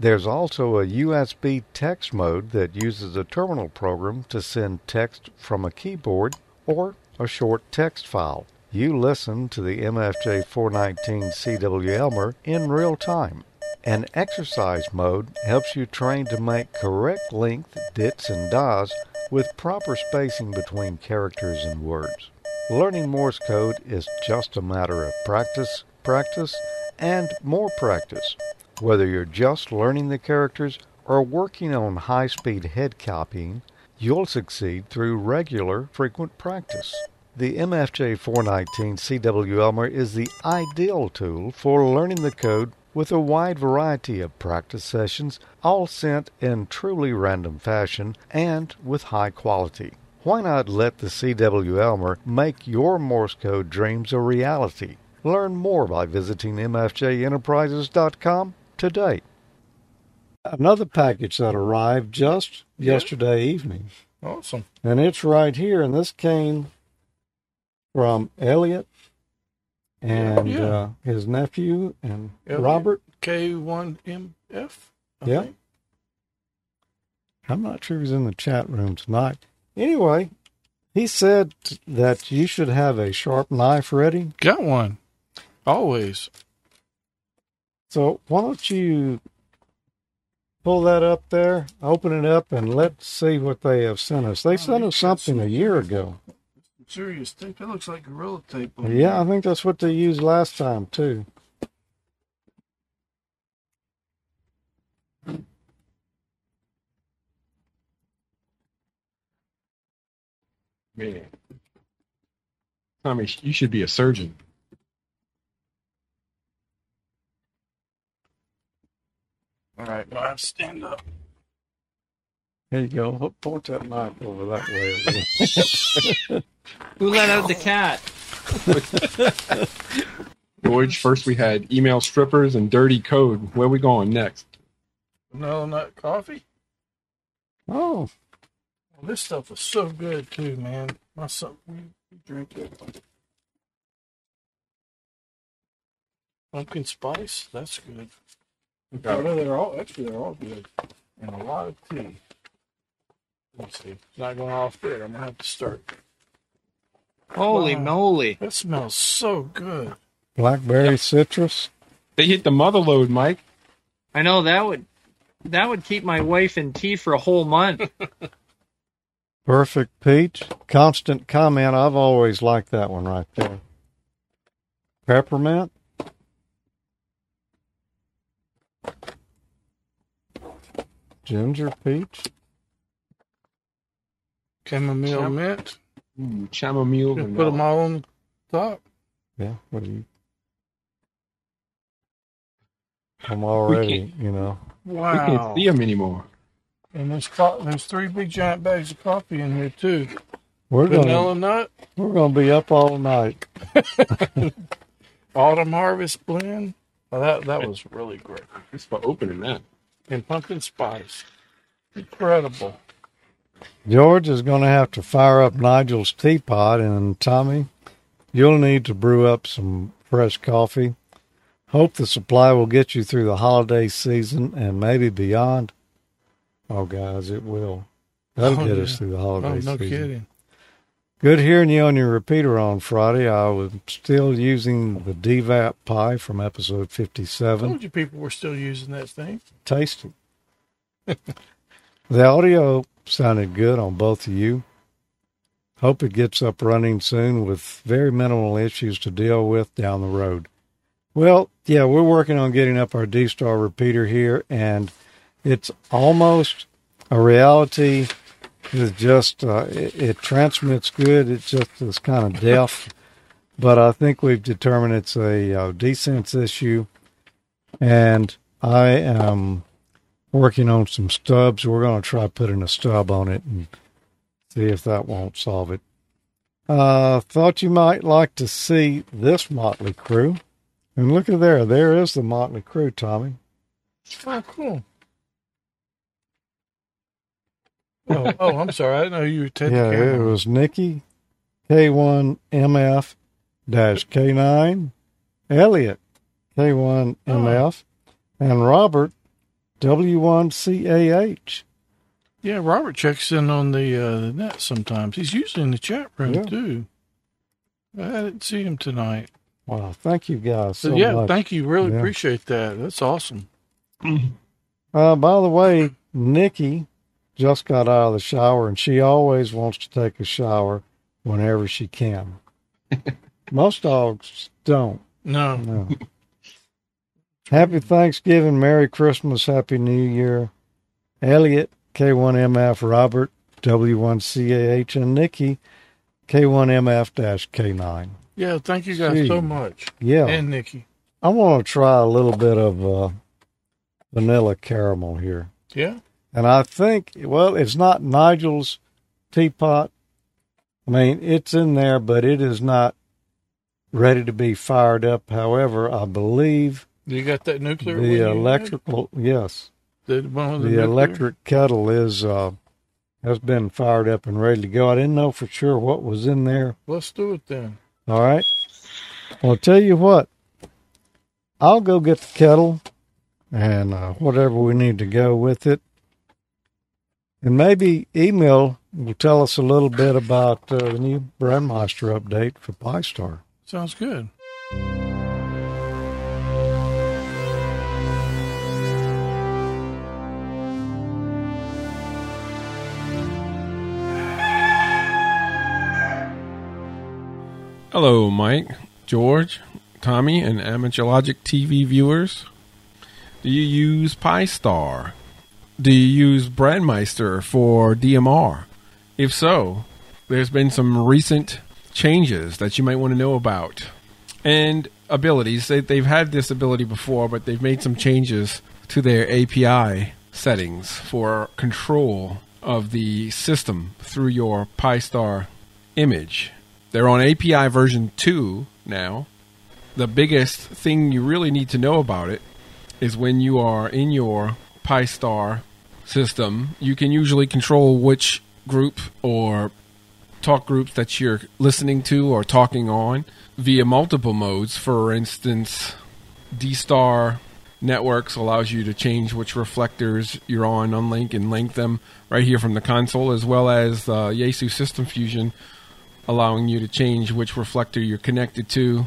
There's also a USB text mode that uses a terminal program to send text from a keyboard or a short text file. You listen to the MFJ 419 CW Elmer in real time. An exercise mode helps you train to make correct length dits and das with proper spacing between characters and words. Learning Morse code is just a matter of practice, practice, and more practice. Whether you're just learning the characters or working on high speed head copying, you'll succeed through regular, frequent practice. The MFJ 419 CW Elmer is the ideal tool for learning the code with a wide variety of practice sessions, all sent in truly random fashion and with high quality. Why not let the CW Elmer make your Morse code dreams a reality? Learn more by visiting mfjenterprises.com today. Another package that arrived just yesterday evening, Awesome. and it's right here. And this came from Elliot and Yeah. uh, his nephew and Elliot. Robert. K1MF. I Yeah. think. I'm not sure he's in the chat room tonight. Anyway, he said that you should have a sharp knife ready. Got one. Always. So why don't you pull that up there, open it up, and let's see what they have sent us. They sent us something a year ago. Serious tape. That looks like Gorilla Tape. Yeah, I think that's what they used last time too. Man. Tommy, you should be a surgeon. All right. Well, I have stand up. There you go. Point that knife over that way. Who let out the cat? George, first we had email strippers and dirty code. Where we going next? Vanilla nut coffee. oh, Well, this stuff is so good too, man. My son, we, we drink it. Pumpkin spice. That's good. Got Well, oh, they're all actually they're all good, and a lot of tea. Let's see. It's not going off good. I'm gonna have to start. Holy Wow. moly! That smells so good. blackberry citrus. They hit the mother load, Mike. I know that would that would keep my wife in tea for a whole month. Perfect peach. Constant comment. I've always liked that one right there. Peppermint. Ginger peach. Chamomile Cham- mint. Ooh, chamomile. Just put them all on top. Yeah. What do you? I'm already, you know. We can't see them anymore. And there's co- there's three big giant bags of coffee in here too. We're gonna Vanilla nut, we're gonna be up all night. autumn harvest blend. Oh, that that was really great. Thanks for opening that. And pumpkin spice. Incredible. George is going to have to fire up Nigel's teapot, and Tommy, you'll need to brew up some fresh coffee. Hope the supply will get you through the holiday season and maybe beyond. Oh, guys, it will. That'll Oh, get yeah. us through the holiday Oh, no season. kidding. Good hearing you on your repeater on Friday. I was still using the DVAP Pi from episode I 57. told you people were still using that thing. tasty. the audio sounded good on both of you. Hope it gets up running soon with very minimal issues to deal with down the road. Well, yeah, we're working on getting up our D Star repeater here, and it's almost a reality. It's just, uh, it, it transmits good. It's just it's kind of deaf, but I think we've determined it's a uh, issue, and I am working on some stubs. We're going to try putting a stub on it and see if that won't solve it. Uh, thought you might like to see this motley crew. And look at there. There is the motley crew, Tommy. Oh, cool. Oh, oh, I'm sorry. I didn't know you were Ted. yeah, it was Nikki K1MF dash K9, Elliot K1MF, and Robert W1CAH. Yeah, Robert checks in on the, uh, the net sometimes. He's usually in the chat room Yeah. too. I didn't see him tonight. Wow, thank you guys so So yeah, much. thank you. Really Yeah. appreciate that. That's awesome. Uh, by the way, Nikki just got out of the shower, and she always wants to take a shower whenever she can. Most dogs don't. No, No. Happy Thanksgiving, Merry Christmas, Happy New Year. Elliot, K1MF, Robert, W1CAH, and Nikki, K1MF K9. yeah. Thank you guys so much, Yeah. and Nikki. I want to try a little bit of uh, vanilla caramel here. Yeah, And I think, well, it's not Nigel's teapot. I mean, it's in there, but it is not ready to be fired up. However, I believe you got that nuclear. the electrical, yes, the the, the electric kettle is uh, has been fired up and ready to go. I didn't know for sure what was in there. Let's do it then. All right. Well, I'll tell you what. I'll go get the kettle and uh, whatever we need to go with it. And maybe Emil will tell us a little bit about uh, the new Brandmeister update for Pi-Star. Sounds good. Hello, Mike, George, Tommy, and Amateurlogic TV viewers. Do you use Pi-Star? Do you use Brandmeister for DMR? If so, there's been some recent changes that you might want to know about. And abilities. They, they've had this ability before, but they've made some changes to their API settings for control of the system through your Pi-Star image. They're on API version 2 now. The biggest thing you really need to know about it is when you are in your Pi-Star system, you can usually control which group or talk groups that you're listening to or talking on via multiple modes. For instance, D-Star Networks allows you to change which reflectors you're on, unlink, and link them right here from the console, as well as uh, Yaesu System Fusion allowing you to change which reflector you're connected to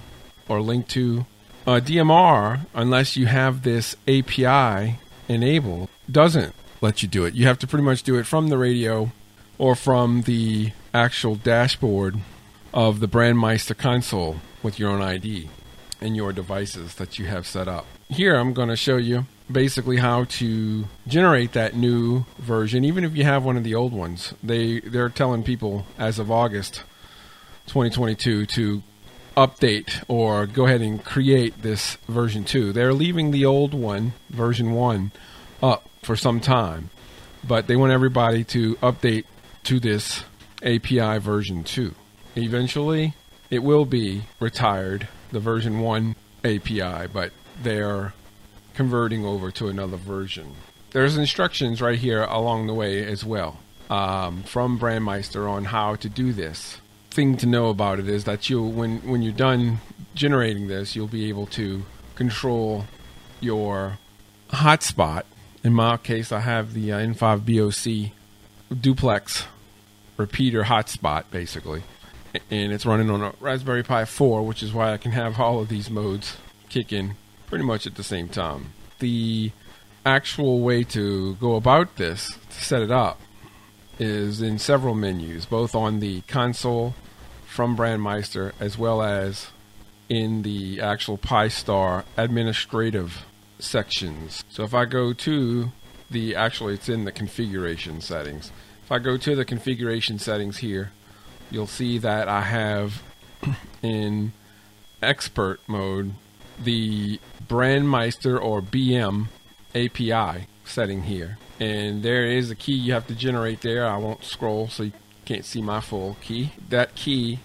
or linked to. Uh, DMR, unless you have this API enabled, doesn't let you do it. You have to pretty much do it from the radio or from the actual dashboard of the Brandmeister console with your own ID and your devices that you have set up. Here I'm going to show you basically how to generate that new version even if you have one of the old ones. They they're telling people as of August 2022 to update or go ahead and create this version 2. They're leaving the old one, version 1, up for some time, but they want everybody to update to this API version 2. Eventually, it will be retired, the version 1 API, but they're converting over to another version. There's instructions right here along the way as well um, from Brandmeister on how to do this thing to know about it is that you when when you're done generating this you'll be able to control your hotspot in my case i have the uh, n5boc duplex repeater hotspot basically. And it's running on a raspberry pi 4 which is why i can have all of these modes kicking pretty much at the same time. The actual way to go about this to set it up is in several menus, both on the console from Brandmeister as well as in the actual Pi-Star administrative sections. So if I go to the actually it's in the configuration settings. If I go to the configuration settings here, you'll see that I have in expert mode the Brandmeister or BM API setting here. And there is a key you have to generate there. I won't scroll so you can't see my full key. That key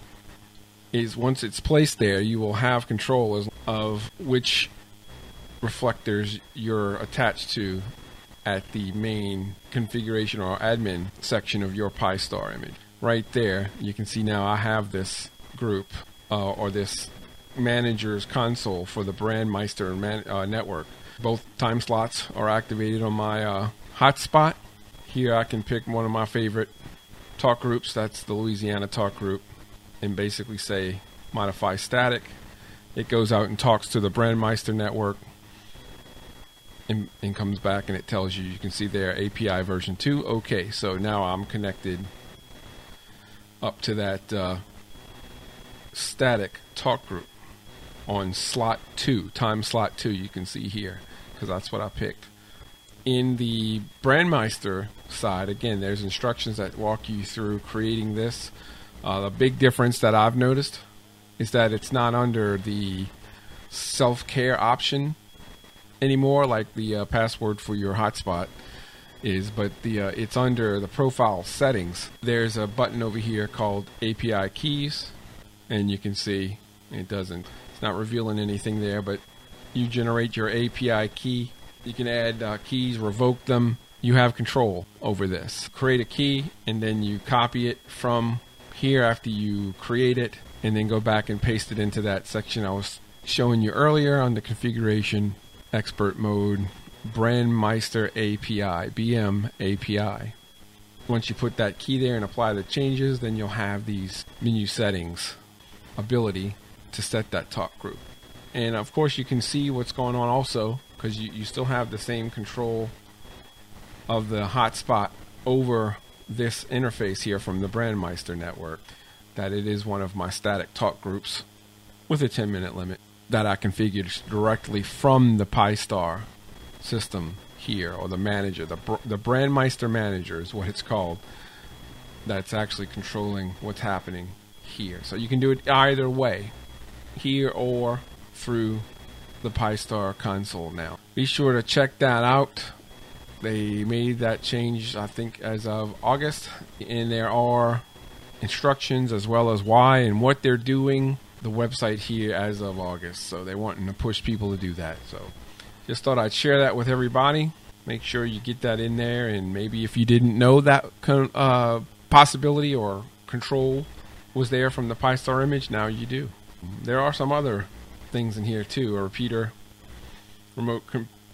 is once it's placed there, you will have control of which reflectors you're attached to at the main configuration or admin section of your Pi-Star image. Right there, you can see now I have this group uh, or this manager's console for the Brandmeister man- uh, network. Both time slots are activated on my uh, hotspot. Here I can pick one of my favorite talk groups, that's the Louisiana talk group, and basically say modify static. It goes out and talks to the Brandmeister network and, and comes back and it tells you, you can see there API version 2. Okay, so now I'm connected up to that uh, static talk group on slot 2, time slot 2, you can see here, because that's what I picked. In the Brandmeister side, again, there's instructions that walk you through creating this. Uh, the big difference that I've noticed is that it's not under the self care option anymore, like the uh, password for your hotspot is, but the uh, it's under the profile settings. There's a button over here called API keys, and you can see it doesn't. It's not revealing anything there, but you generate your API key. You can add uh, keys, revoke them. You have control over this. Create a key, and then you copy it from here after you create it, and then go back and paste it into that section I was showing you earlier on the configuration expert mode Brandmeister API, BM API. Once you put that key there and apply the changes, then you'll have these menu settings ability to set that talk group. And of course, you can see what's going on also because you, you still have the same control of the hotspot over this interface here from the Brandmeister network. That it is one of my static talk groups with a 10 minute limit that I configured directly from the Pi-Star system here, or the manager. The, the Brandmeister manager is what it's called. That's actually controlling what's happening here. So you can do it either way, here or through the Pi-Star console now. Be sure to check that out. They made that change, I think, as of August, and there are instructions as well as why and what they're doing. The website here as of August, so they're wanting to push people to do that. So, just thought I'd share that with everybody. Make sure you get that in there, and maybe if you didn't know that uh, possibility or control was there from the Pi-Star image, now you do. There are some other things in here too: a repeater, remote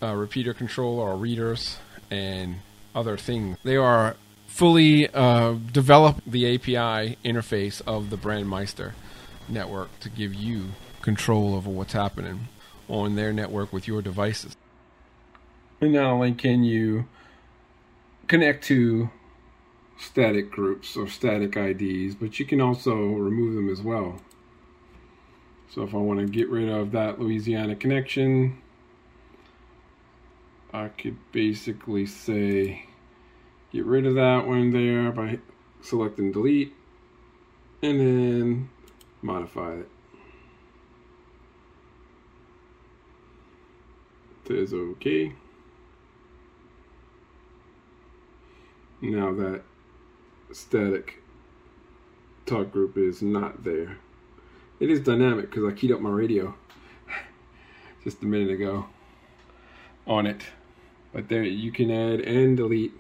uh, repeater control, or readers, and other things. They are fully uh, develop the API interface of the Brandmeister network to give you control over what's happening on their network with your devices. And not only can you connect to static groups or static IDs, but you can also remove them as well. So if I want to get rid of that Louisiana connection, I could basically say get rid of that one there by selecting delete and then modify it. Says OK. Now that static talk group is not there. It is dynamic because I keyed up my radio just a minute ago on it. But there you can add and delete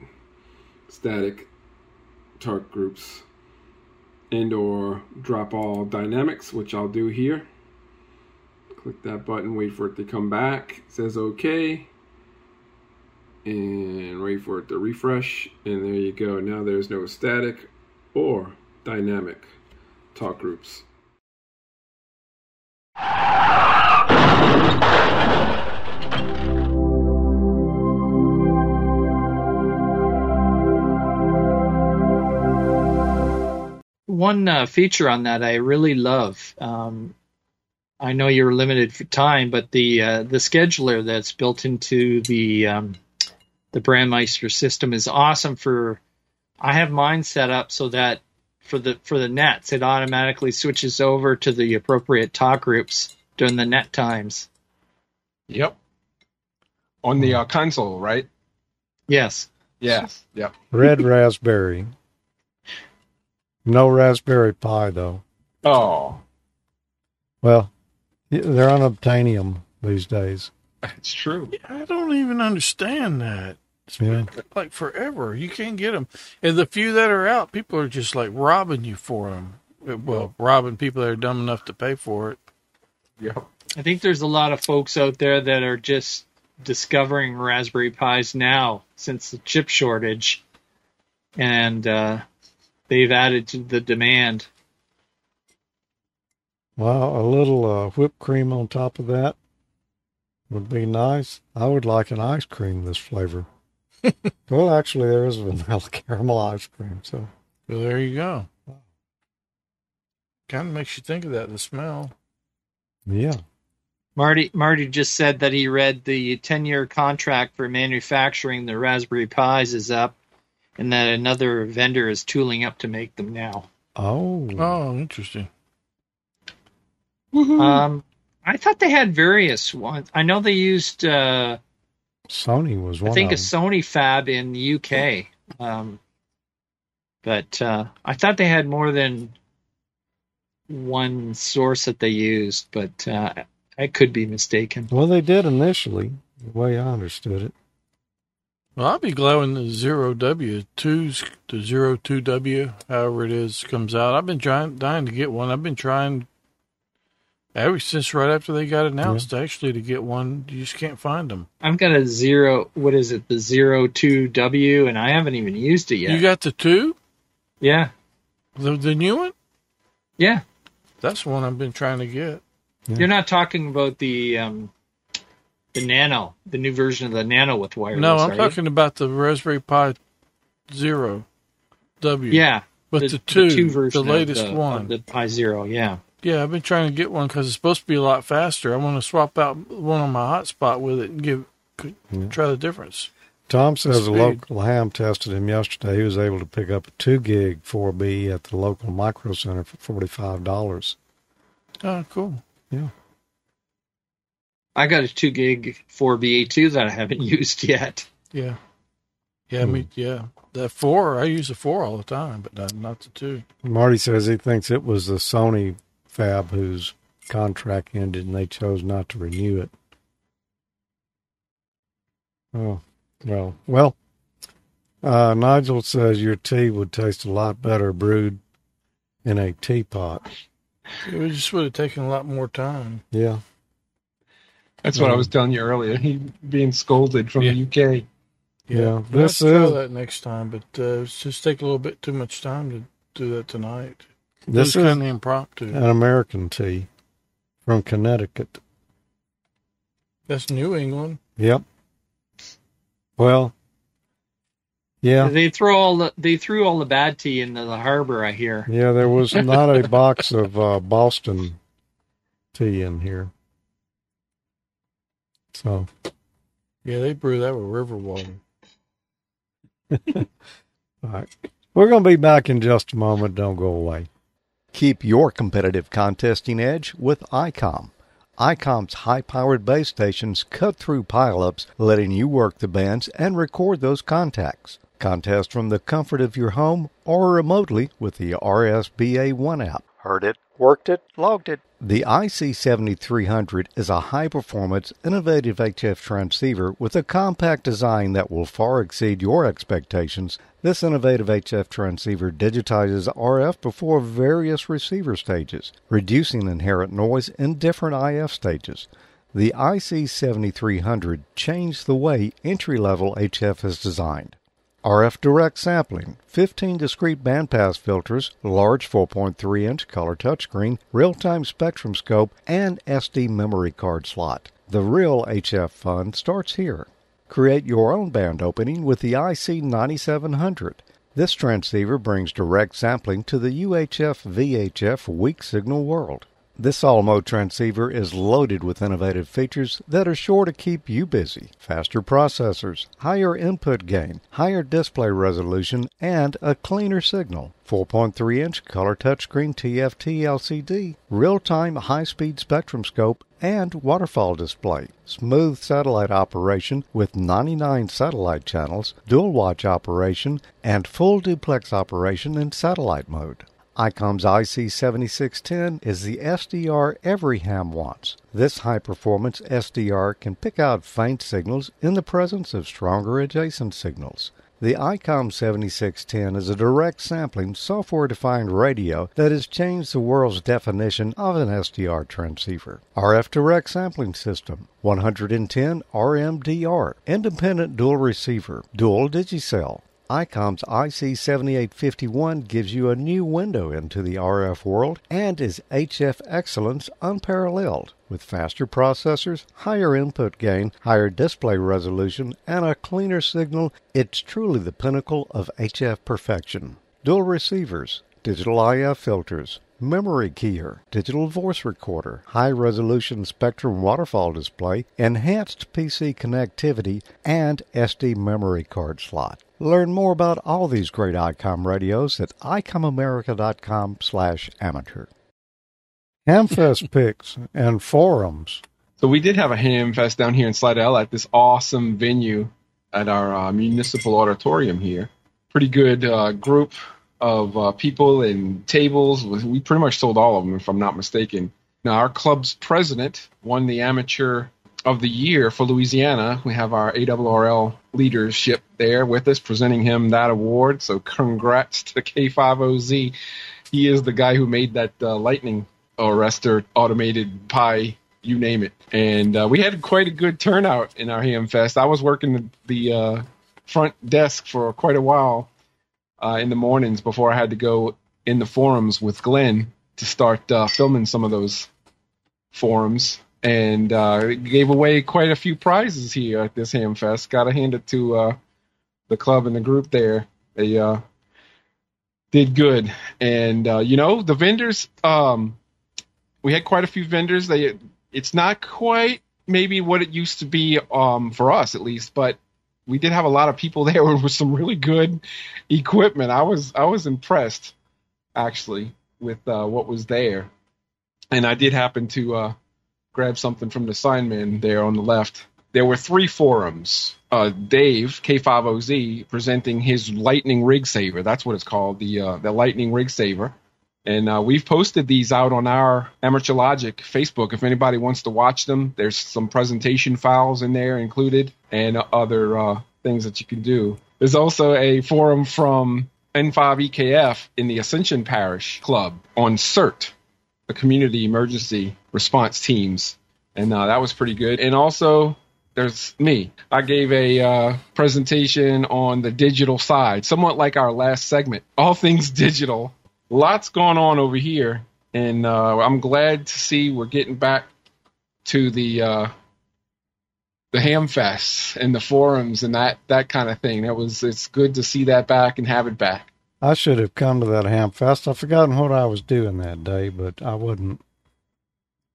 static talk groups and or drop all dynamics, which I'll do here. Click that button, wait for it to come back. It says OK. And wait for it to refresh. And there you go. Now there's no static or dynamic talk groups. One uh, feature on that I really love. Um, I know you're limited for time, but the uh, the scheduler that's built into the um, the Brandmeister system is awesome. For I have mine set up so that for the for the nets, it automatically switches over to the appropriate talk groups during the net times. Yep. On the uh, console, right? Yes. Yes. Yep. Red raspberry. No Raspberry Pi though. Oh, Well, they're unobtainium these days. it's true. I don't even understand that. It's been like forever. You can't get them, and the few that are out, people are just like robbing you for them. Well, robbing people that are dumb enough to pay for it. Yeah. I think there's a lot of folks out there that are just discovering Raspberry Pis now since the chip shortage, and uh, they've added to the demand. Well, a little uh, whipped cream on top of that would be nice. I would like an ice cream this flavor. well, actually, there is vanilla caramel ice cream, so Well, there you go. Kind of makes you think of that. The smell. yeah. Marty Marty just said that he read the 10-year contract for manufacturing the Raspberry Pis is up, and that another vendor is tooling up to make them now. Oh, Oh, interesting. Um, I thought they had various ones. I know they used, uh, Sony was one I think, a them. Sony fab in the UK. Um, but uh, I thought they had more than one source that they used, but uh, I could be mistaken. Well, they did initially, the way I understood it. Well, I'll be glad when the zero W twos, the zero two W, however it is, comes out. I've been trying, dying to get one. I've been trying ever since right after they got announced, actually, to get one. You just can't find them. I've got a zero. What is it? The zero two W, and I haven't even used it yet. You got the two, yeah, the the new one. yeah. That's the one I've been trying to get. You're not talking about the um, the Nano, the new version of the Nano with wireless. No, I'm are you? talking about the Raspberry Pi Zero W. Yeah, but the, two, the of latest the, one. of the Pi Zero. Yeah. Yeah, I've been trying to get one because it's supposed to be a lot faster. I want to swap out one on my hotspot with it and give try the difference. Tom says a local ham tested him yesterday. He was able to pick up a two gig 4B at the local micro center for forty five dollars. Oh, cool. Yeah. I got a two gig 4BA2 that I haven't used yet. Yeah, yeah, me, yeah. That four, I use the four all the time, but not, not the two. Marty says he thinks it was the Sony fab whose contract ended and they chose not to renew it. Oh, well, well. Uh, Nigel says your tea would taste a lot better brewed in a teapot. It would just would have taken a lot more time. Yeah. That's what I Um, was telling you earlier. He being scolded from the UK. Yeah, I'll this have to is- that next time, but uh, it's just take a little bit too much time to do that tonight. This This is an impromptu. an American tea from Connecticut. That's New England. Yep. Well, yeah. They throw all the they threw all the bad tea into the harbor. I hear. Yeah, there was not a box of uh, Boston tea in here. So, Yeah, they brew that with river water. all right. We're going to be back in just a moment. Don't go away. Keep your competitive contesting edge with ICOM. ICOM's high powered base stations cut through pileups, letting you work the bands and record those contacts. Contest from the comfort of your home or remotely with the RSBA One app. Heard it, worked it, logged it. The IC7300 is a high performance, innovative HF transceiver with a compact design that will far exceed your expectations. This innovative HF transceiver digitizes RF before various receiver stages, reducing inherent noise in different IF stages. The IC7300 changed the way entry level HF is designed. RF direct sampling, 15 discrete bandpass filters, large 4.3 inch color touchscreen, real time spectrum scope, and SD memory card slot. The real HF fun starts here. Create your own band opening with the IC9700. This transceiver brings direct sampling to the UHF VHF weak signal world. This all mode transceiver is loaded with innovative features that are sure to keep you busy. Faster processors, higher input gain, higher display resolution, and a cleaner signal. 4.3 inch color touchscreen TFT LCD, real time high speed spectrum scope, and waterfall display. Smooth satellite operation with 99 satellite channels, dual watch operation, and full duplex operation in satellite mode. ICOM's IC7610 is the SDR every ham wants. This high performance SDR can pick out faint signals in the presence of stronger adjacent signals. The ICOM 7610 is a direct sampling, software defined radio that has changed the world's definition of an SDR transceiver. RF direct sampling system, 110 RMDR, independent dual receiver, dual DIGI-SEL, ICOM's IC7851 gives you a new window into the RF world and is HF excellence unparalleled. With faster processors, higher input gain, higher display resolution, and a cleaner signal, it's truly the pinnacle of HF perfection. Dual receivers, digital IF filters, memory keyer, digital voice recorder, high resolution spectrum waterfall display, enhanced PC connectivity, and SD memory card slot. Learn more about all these great ICOM radios at icomamerica.com slash amateur. Hamfest picks and forums. So we did have a Hamfest down here in Slidell at this awesome venue at our uh, municipal auditorium here. Pretty good uh, group of uh, people and tables. We pretty much sold all of them, if I'm not mistaken. Now, our club's president won the amateur of the year for Louisiana. We have our ARRL leadership there with us, presenting him that award. So, congrats to K5OZ. He is the guy who made that uh, lightning arrestor automated pie you name it. And uh, we had quite a good turnout in our Ham Fest. I was working the, the uh, front desk for quite a while uh, in the mornings before I had to go in the forums with Glenn to start uh, filming some of those forums and uh, gave away quite a few prizes here at this Ham Fest. Got to hand it to uh, the club and the group there. They uh, did good, and uh, you know the vendors. Um, we had quite a few vendors. They it's not quite maybe what it used to be um, for us at least, but we did have a lot of people there with some really good equipment. I was I was impressed actually with uh, what was there, and I did happen to uh, grab something from the sign man there on the left. There were three forums. Uh, Dave K5OZ presenting his Lightning Rig Saver. That's what it's called, the uh, the Lightning Rig Saver. And uh, we've posted these out on our Amateur Logic Facebook. If anybody wants to watch them, there's some presentation files in there included, and other uh, things that you can do. There's also a forum from N5EKF in the Ascension Parish Club on CERT, the Community Emergency Response Teams, and uh, that was pretty good. And also, there's me. I gave a uh, presentation on the digital side, somewhat like our last segment, all things digital. Lots going on over here, and uh, I'm glad to see we're getting back to the uh, the ham fests and the forums and that that kind of thing. That was it's good to see that back and have it back. I should have come to that ham fest. I've forgotten what I was doing that day, but I wasn't.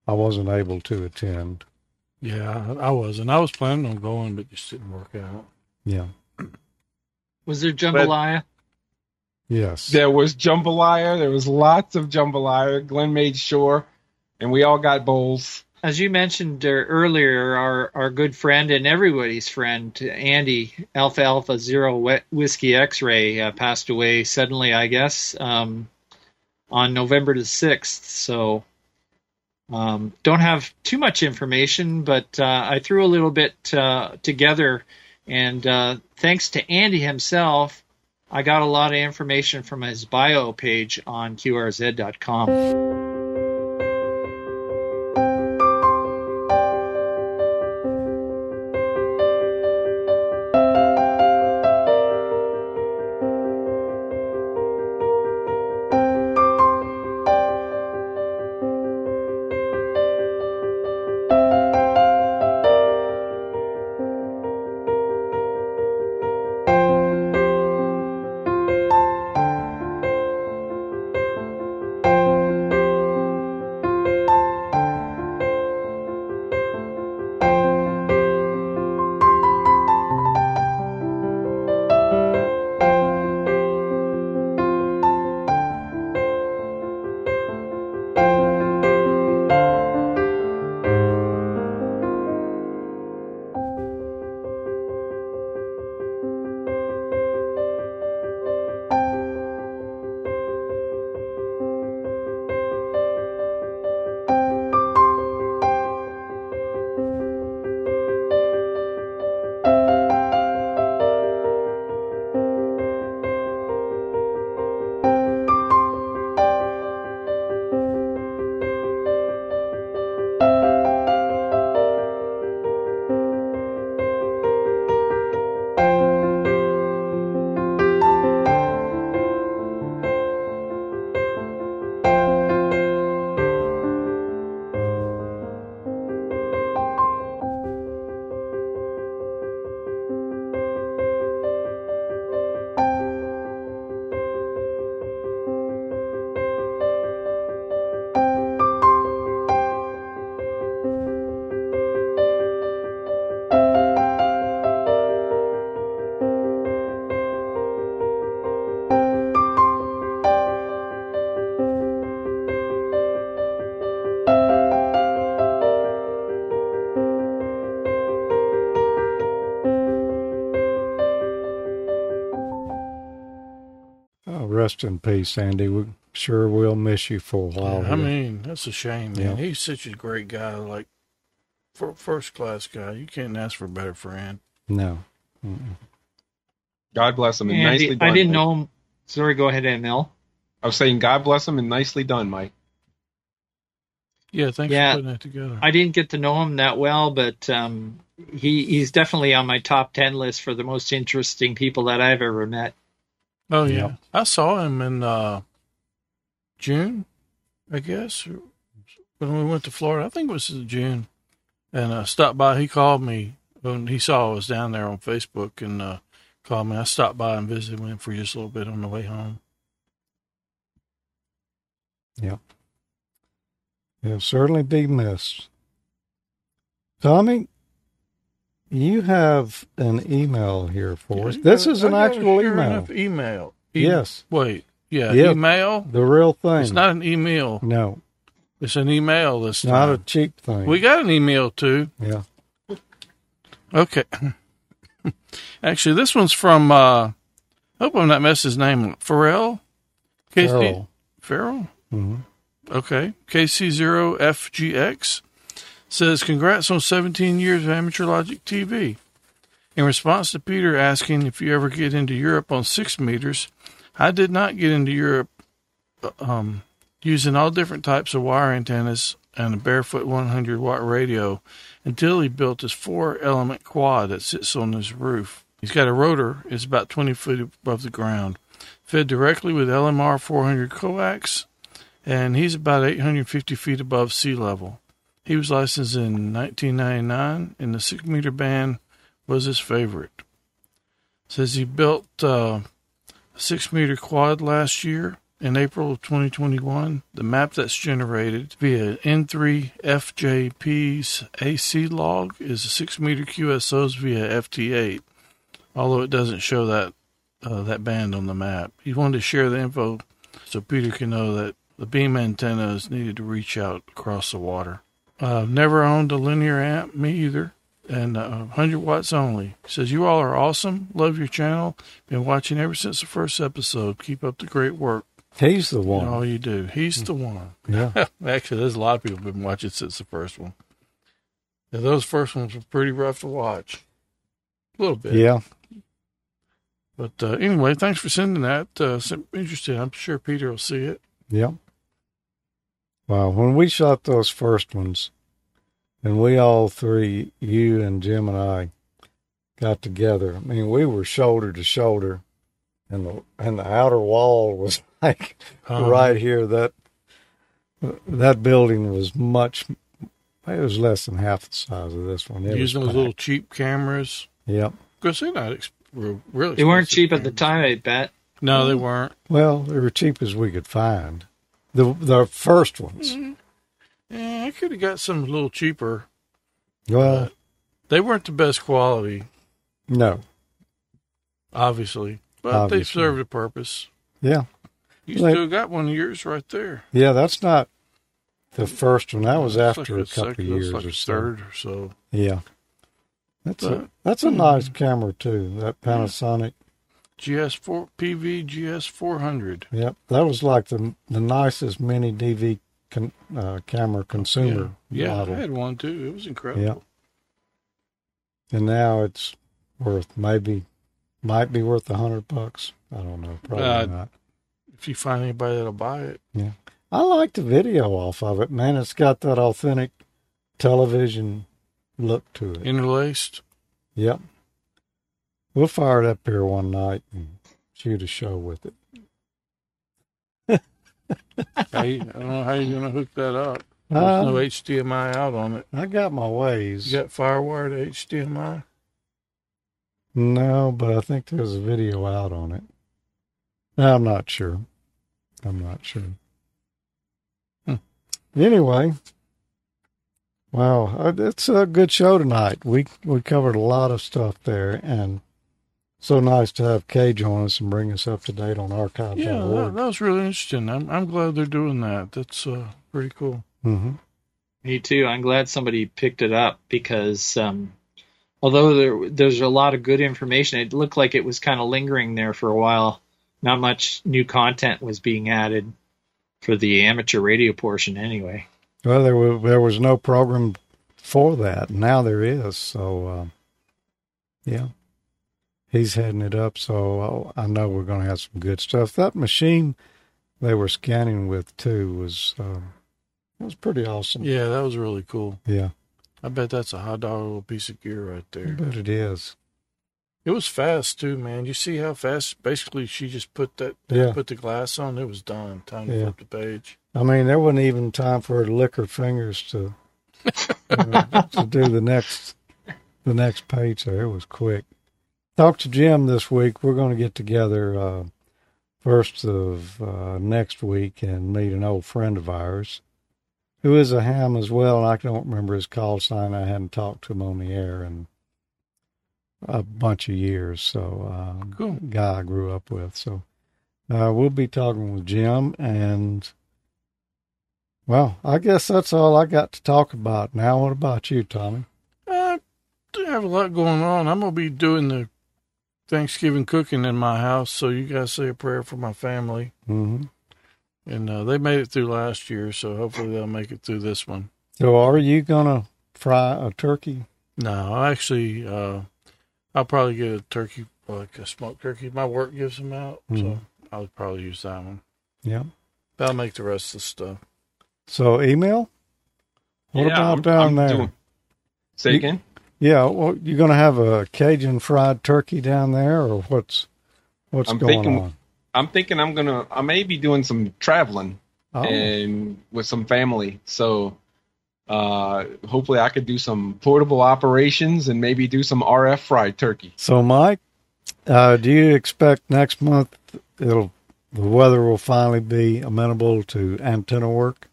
I wasn't able to attend. Yeah, I was, and I was planning on going, but just didn't work out. Yeah. Was there jambalaya? Yes. There was jambalaya. There was lots of jambalaya. Glenn made sure, and we all got bowls. As you mentioned uh, earlier, our, our good friend and everybody's friend, Andy, Alpha Alpha Zero Whiskey X Ray, uh, passed away suddenly, I guess, um, on November the 6th. So um, don't have too much information, but uh, I threw a little bit uh, together. And uh, thanks to Andy himself, I got a lot of information from his bio page on QRZ.com. rest in peace, Andy. We sure will miss you for a while. Yeah, I mean, that's a shame, man. Yeah. He's such a great guy, like for first class guy. You can't ask for a better friend. no. God bless him and And nicely done. I didn't Mike. know him. Sorry, go ahead, Emil. I was saying God bless him and nicely done, Mike. Yeah, thanks Yeah. for putting that together. I didn't get to know him that well, but um, he he's definitely on my top ten list for the most interesting people that I've ever met. Oh yeah. Yeah. I saw him in uh, June, I guess, when we went to Florida. I think it was in June, and uh, stopped by. He called me when he saw I was down there on Facebook and uh, called me. I stopped by and visited with him for just a little bit on the way home. Yep. He'll certainly be missed. Tommy, you have an email here for us. This is an I got a actual sure email. enough email. E- Yes. Wait. Yeah. Yeah. Email. The real thing. It's not an email. no, It's an email this not a cheap thing. we got an email too. yeah. Okay. Actually, this one's from. uh Hope I'm not messing his name. Pharrell. Farrell. Farrell. hmm Okay. KC0FGX says, Congrats on 17 years of Amateur Logic TV. In response to Peter asking if you ever get into Europe on six meters, I did not get into Europe uh, um, using all different types of wire antennas and a barefoot 100 watt radio until he built his four element quad that sits on his roof. He's got a rotor, it's about 20 feet above the ground, fed directly with LMR 400 coax and he's about 850 feet above sea level. He was licensed in 1999, and the six meter band was his favorite. Says he built uh, a six meter quad last year in April of 2021. The map that's generated via N3FJP's AC log is a six meter QSOs via FT8, although it doesn't show that uh, that band on the map. He wanted to share the info so Peter can know that the beam antenna is needed to reach out across the water. Uh, never owned a linear amp, me either, and uh, 100 watts only. Says you all are awesome. Love your channel. Been watching ever since the first episode. Keep up the great work. He's the one. all you do. He's the one. Yeah. Actually, there's a lot of people been watching since the first one. Yeah, those first ones were pretty rough to watch. A little bit. Yeah. But uh, anyway, thanks for sending that. Uh. I'm sure Peter will see it. Yep. Wow. When we shot those first ones, and we all three, you and Jim and I, got together. I mean, we were shoulder to shoulder, and the and the outer wall was like Um, right here. That that building was much. It was less than half the size of this one. It Using those little cheap cameras. Yep. Because they're not ex- were really. They weren't expensive cheap at the time, I bet. No, they weren't. Well, they were cheap as we could find. The the first ones. Mm-hmm. Yeah, I could have got some a little cheaper. Well, They weren't the best quality, no. obviously, but Obviously. they served a purpose. Yeah. You Like- still got one of yours right there. Yeah, that's not the first one. That was after like a couple second- of years like or so. third or so. Yeah, that's a that's a hmm. nice camera too. That Panasonic. GS4 PV GS 400. Yep, that was like the the nicest mini DV con, uh, camera Yeah, consumer yeah, I model. had one too. It was incredible. Yeah. And now it's worth maybe might be worth a hundred bucks. I don't know. Probably Uh, not. If you find anybody that'll buy it, Yeah. I like the video off of it, man. It's got that authentic television look to it. interlaced. Yep. We'll fire it up here one night and shoot a show with it. I, I don't know how you're going to hook that up. There's Uh, no HDMI out on it. I got my ways. You got FireWire to HDMI? No, but I think there's a video out on it. I'm not sure. I'm not sure. Hmm. Anyway, wow, uh, it's a good show tonight. We we covered a lot of stuff there, and so nice to have Kay join us and bring us up to date on archive.org. Yeah, that, that was really interesting. I'm I'm glad they're doing that. That's uh, pretty cool. hmm Me too. I'm glad somebody picked it up because um, although there there's a lot of good information, it looked like it was kind of lingering there for a while not much new content was being added for the amateur radio portion anyway. Well, there was there was no program for that. Now there is. So, uh, yeah, he's heading it up. So I know we're going to have some good stuff. That machine they were scanning with too was uh, was pretty awesome. Yeah, that was really cool. Yeah, I bet that's a hot dog little piece of gear right I there. bet it is. It was fast too, man. You see how fast? Basically, she just put that, Yeah. put the glass on. It was done. Time to Yeah. flip the page. I mean, there wasn't even time for her to lick her fingers to uh, to do the next the next page. There, it was quick. Talk to Jim this week. We're going to get together uh, first of uh, next week and meet an old friend of ours who is a ham as well. And I don't remember his call sign. I hadn't talked to him on the air in a bunch of years. So, uh, Cool. guy I grew up with. So, uh, we'll be talking with Jim and. Well, I guess that's all I got to talk about now. What about you, Tommy? I have a lot going on. I'm gonna be doing the Thanksgiving cooking in my house, so you guys say a prayer for my family. hmm And uh, they made it through last year, so hopefully they'll make it through this one. So, are you gonna fry a turkey? No, I actually, uh, I'll probably get a turkey, like a smoked turkey. My work gives them out, so Mhm. I'll probably use that one. Yeah. But I'll make the rest of the stuff. So, email. What Yeah, about I'm- down I'm there? doing- Say You- again. Yeah. Well, you gonna have a Cajun fried turkey down there, or what's what's I'm going thinking- on? I'm thinking I'm gonna. I may be doing some traveling Oh, and with some family. So uh, hopefully I could do some portable operations and maybe do some RF fried turkey. so Mike, uh, do you expect next month it'll the weather will finally be amenable to antenna work?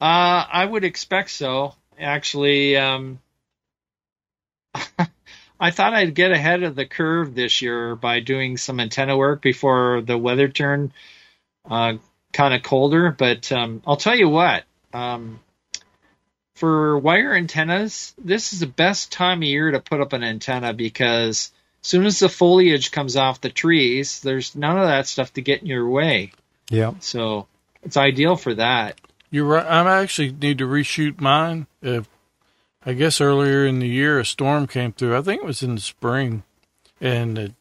Uh, I would expect so. Actually, um, I thought I'd get ahead of the curve this year by doing some antenna work before the weather turned uh, kind of colder. But um, I'll tell you what, um, for wire antennas, this is the best time of year to put up an antenna because as soon as the foliage comes off the trees, there's none of that stuff to get in your way. Yeah. So it's ideal for that. You're right. I actually need to reshoot mine. If I guess earlier in the year a storm came through. I think it was in the spring, and it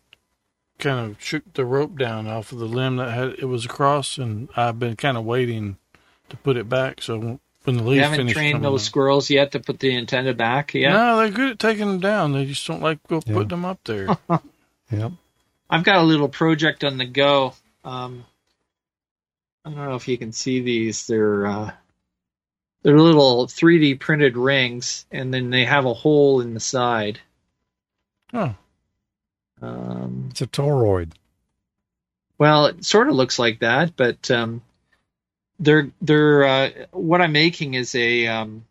kind of shook the rope down off of the limb that had it was across, and I've been kind of waiting to put it back. So when the leaves You haven't trained coming those out- squirrels yet to put the antenna back yet? No, they're good at taking them down. They just don't like go Yeah. putting them up there. Yeah. I've got a little project on the go. Um, I don't know if you can see these. They're uh, they're little 3D printed rings, and then they have a hole in the side. oh, Um, It's a toroid. Well, it sort of looks like that, but um, they're they're uh, what I'm making is a um,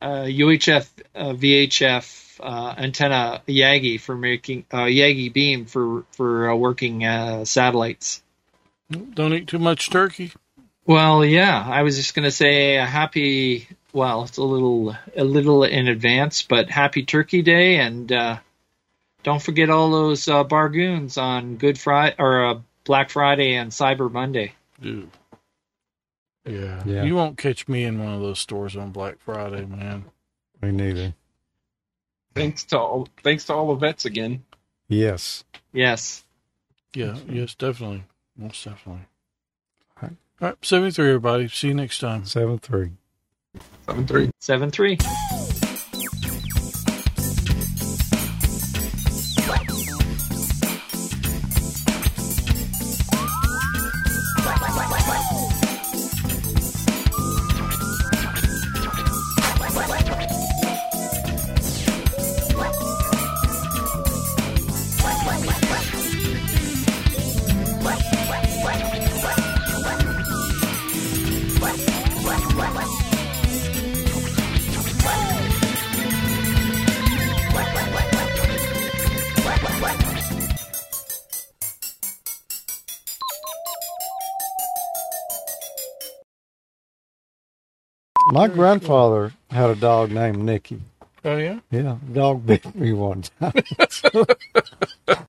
uh, UHF uh, VHF uh, antenna Yagi for making uh, Yagi beam for for uh, working uh, satellites. don't eat too much turkey. Well, yeah, I was just going to say a happy. Well, it's a little a little in advance, but happy Turkey Day, and uh, don't forget all those uh, bargoons on Good Friday or uh, Black Friday and Cyber Monday. Dude. Yeah. Yeah. You won't catch me in one of those stores on Black Friday, man. Me neither. Thanks to all, thanks to all the vets again. Yes. Yes. Yeah, yes, definitely. Most definitely. All right. All right, 73, everybody. See you next time. Seven three. Seven three. Seven three. My grandfather had a dog named Nicky. Oh, yeah? Yeah, dog bit me one time.